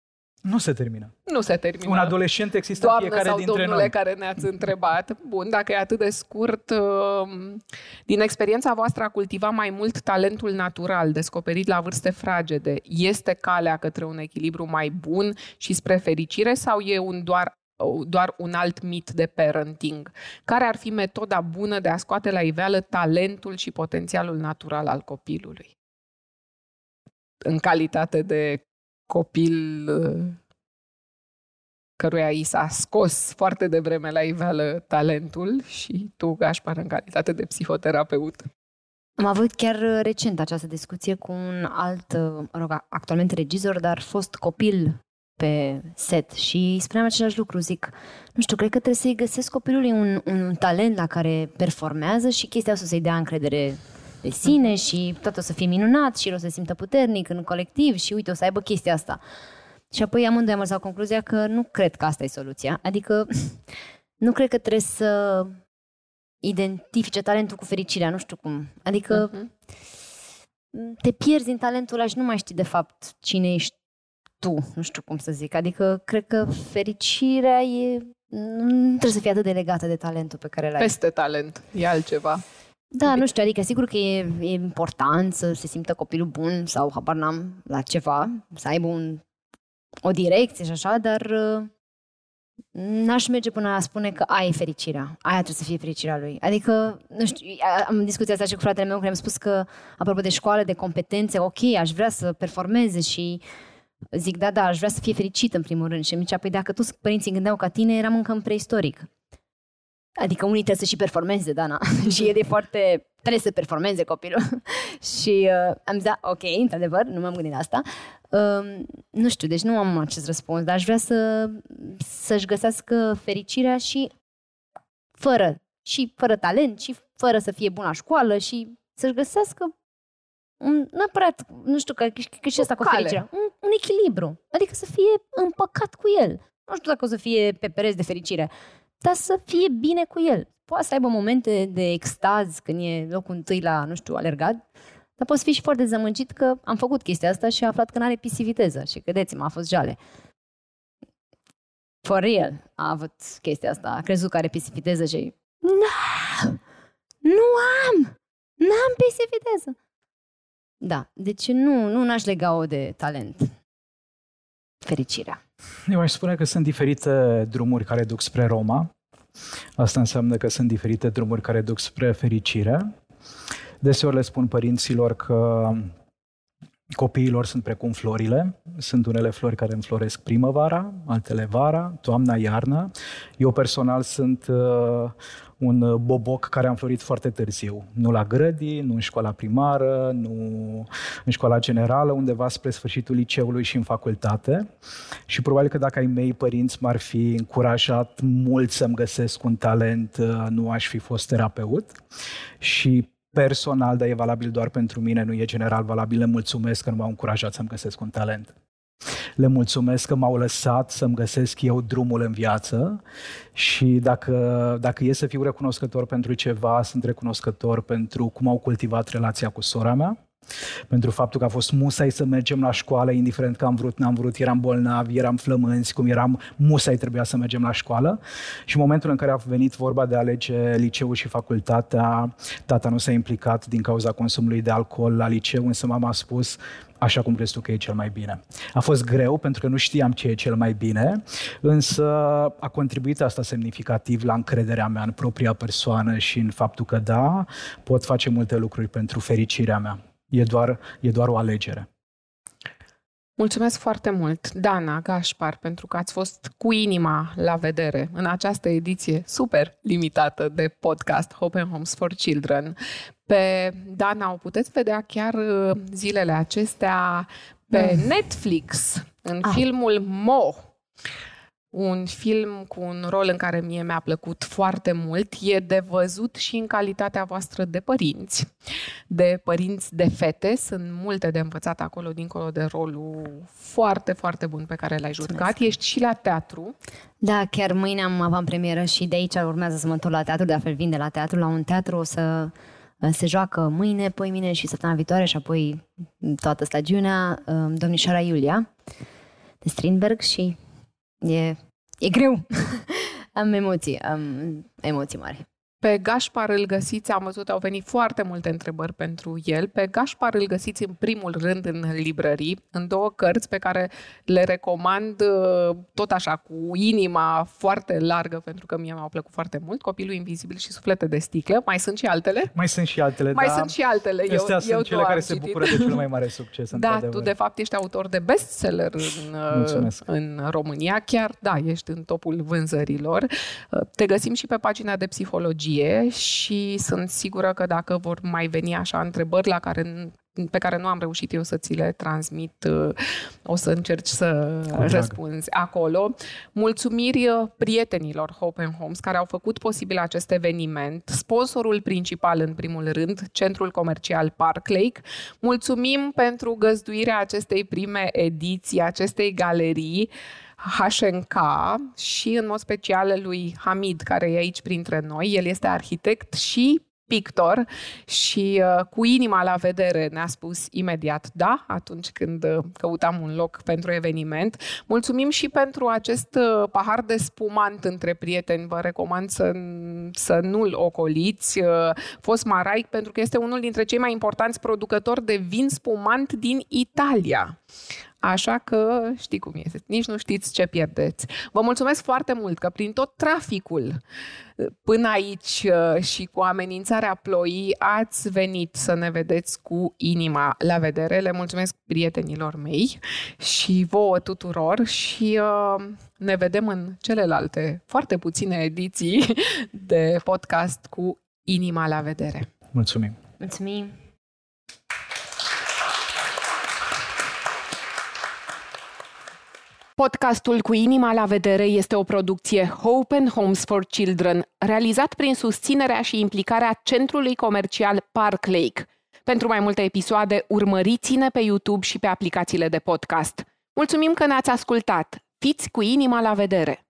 Nu se termină. Nu se termină. Un adolescent există în Doamnă fiecare sau dintre domnule noi. care ne-ați întrebat. Bun, dacă e atât de scurt, um, din experiența voastră a cultiva mai mult talentul natural descoperit la vârste fragede, este calea către un echilibru mai bun și spre fericire sau e un doar doar un alt mit de parenting. Care ar fi metoda bună de a scoate la iveală talentul și potențialul natural al copilului? În calitate de copil uh, căruia i s-a scos foarte devreme la iveală talentul și tu, Gașpar, în calitate de psihoterapeut. Am avut chiar uh, recent această discuție cu un alt, uh, mă rog, actualmente regizor, dar fost copil pe set și îi spuneam același lucru, zic, nu știu, cred că trebuie să-i găsesc copilului un, un talent la care performează și chestia asta o să-i dea încredere de sine și tot o să fie minunat și el o să se simtă puternic în colectiv și uite, o să aibă chestia asta. Și apoi amândoi am ajuns la concluzia că nu cred că asta e soluția. Adică nu cred că trebuie să identifice talentul cu fericirea, nu știu cum. Adică uh-huh. te pierzi în talentul ăla și nu mai știi de fapt cine ești tu, nu știu cum să zic. Adică cred că fericirea e nu trebuie să fie atât de legată de talentul pe care l-ai. Peste talent, e altceva. Da, nu știu, adică sigur că e, e important să se simtă copilul bun sau habar n-am la ceva, să aibă un, o direcție și așa, dar uh, n-aș merge până a spune că aia e fericirea. Aia trebuie să fie fericirea lui. Adică, nu știu, am discutat asta și cu fratele meu, care mi-a spus că, apropo de școală, de competențe, ok, aș vrea să performeze și zic, da, da, aș vrea să fie fericit în primul rând. Și mi zicea, păi dacă toți părinții gândeau ca tine, eram încă în preistoric. Adică unii trebuie să și performeze, Dana. și el e foarte... Trebuie să performeze copilul. și uh, am zis, da, ok, într-adevăr, nu m-am gândit la asta. Uh, nu știu, deci nu am acest răspuns, dar aș vrea să, să-și găsească fericirea și fără, și fără talent, și fără să fie bun la școală și să-și găsească un, neapărat, nu știu, că, că și asta cu fericirea, un, un echilibru. Adică să fie împăcat cu el. Nu știu dacă o să fie pe pereți de fericire, dar să fie bine cu el. Poate să aibă momente de extaz când e locul întâi la, nu știu, alergat, dar poți fi și foarte dezamăgit că am făcut chestia asta și am aflat că nu are pisiviteză. Și credeți-mă, a fost jale. For real a avut chestia asta. A crezut că are pisiviteză și... Nu! Nu am! N-am pisiviteză! Da, deci nu, nu n-aș lega-o de talent. Fericirea. Eu aș spune că sunt diferite drumuri care duc spre Roma. Asta înseamnă că sunt diferite drumuri care duc spre fericire. Deseori le spun părinților că copiilor sunt precum florile. Sunt unele flori care înfloresc primăvara, altele vara, toamna, iarna. Eu personal sunt uh, un uh, boboc care a înflorit foarte târziu. Nu la grădii, nu în școala primară, nu în școala generală, undeva spre sfârșitul liceului și în facultate. Și probabil că dacă ai mei părinți m-ar fi încurajat mult să-mi găsesc un talent, uh, nu aș fi fost terapeut. Și personal, dar e valabil doar pentru mine, nu e general valabil, le mulțumesc că nu m-au încurajat să-mi găsesc un talent. Le mulțumesc că m-au lăsat să-mi găsesc eu drumul în viață și dacă, dacă e să fiu recunoscător pentru ceva, sunt recunoscător pentru cum au cultivat relația cu sora mea, pentru faptul că a fost musai să mergem la școală, indiferent că am vrut, n-am vrut, eram bolnavi, eram flămânzi, cum eram, musai trebuia să mergem la școală. Și în momentul în care a venit vorba de a alege liceul și facultatea, tata nu s-a implicat din cauza consumului de alcool la liceu, însă mama a spus, așa cum crezi tu că e cel mai bine. A fost greu pentru că nu știam ce e cel mai bine, însă a contribuit asta semnificativ la încrederea mea în propria persoană și în faptul că da, pot face multe lucruri pentru fericirea mea. E doar, e doar o alegere. Mulțumesc foarte mult, Dana Gașpar, pentru că ați fost cu inima la vedere în această ediție super limitată de podcast Hope and Homes for Children. Pe Dana o puteți vedea chiar uh, zilele acestea pe mm. Netflix, în ah. filmul Mo un film cu un rol în care mie mi-a plăcut foarte mult. E de văzut și în calitatea voastră de părinți, de părinți de fete. Sunt multe de învățat acolo, dincolo de rolul foarte, foarte bun pe care l-ai jucat. Mulțumesc. Ești și la teatru. Da, chiar mâine am avantpremieră și de aici urmează să mă întorc la teatru, de altfel vin de la teatru, la un teatru o să se joacă mâine, poi mine și săptămâna viitoare și apoi toată stagiunea um, domnișoara Iulia de Strindberg și e E greu. am emoții, am emoții mari. Pe Gașpar îl găsiți, am văzut, au venit foarte multe întrebări pentru el. Pe Gașpar îl găsiți în primul rând în librării, în două cărți pe care le recomand uh, tot așa, cu inima foarte largă, pentru că mie mi-au plăcut foarte mult, Copilul Invizibil și Suflete de sticlă. Mai sunt și altele? Mai sunt și altele, Mai da. sunt și altele. Eu, Astea eu sunt cele care se bucură de cel mai mare succes, Da, tu de fapt ești autor de bestseller în, uh, în România. Chiar, da, ești în topul vânzărilor. Uh, te găsim și pe pagina de psihologie psihologie și sunt sigură că dacă vor mai veni așa întrebări la care pe care nu am reușit eu să ți le transmit. Uh, o să încerci să răspunzi acolo. Mulțumiri uh, prietenilor Hope and Homes care au făcut posibil acest eveniment, sponsorul principal în primul rând, Centrul Comercial Park Lake. Mulțumim pentru găzduirea acestei prime ediții, acestei galerii. HNK și în mod special lui Hamid, care e aici printre noi. El este arhitect și pictor și uh, cu inima la vedere ne-a spus imediat da atunci când uh, căutam un loc pentru eveniment. Mulțumim și pentru acest uh, pahar de spumant între prieteni. Vă recomand să, să nu-l ocoliți. Uh, fost Maraic pentru că este unul dintre cei mai importanți producători de vin spumant din Italia. Așa că știi cum este, nici nu știți ce pierdeți. Vă mulțumesc foarte mult că prin tot traficul până aici uh, și cu amenințarea ploii ați venit să ne vedeți cu inima la vedere. Le mulțumesc prietenilor mei și vouă tuturor și uh, ne vedem în celelalte foarte puține ediții de podcast cu inima la vedere. Mulțumim! Mulțumim! Podcastul Cu inima la vedere este o producție Hope and Homes for Children, realizat prin susținerea și implicarea Centrului Comercial Park Lake. Pentru mai multe episoade, urmăriți-ne pe YouTube și pe aplicațiile de podcast. Mulțumim că ne-ați ascultat! Fiți cu inima la vedere!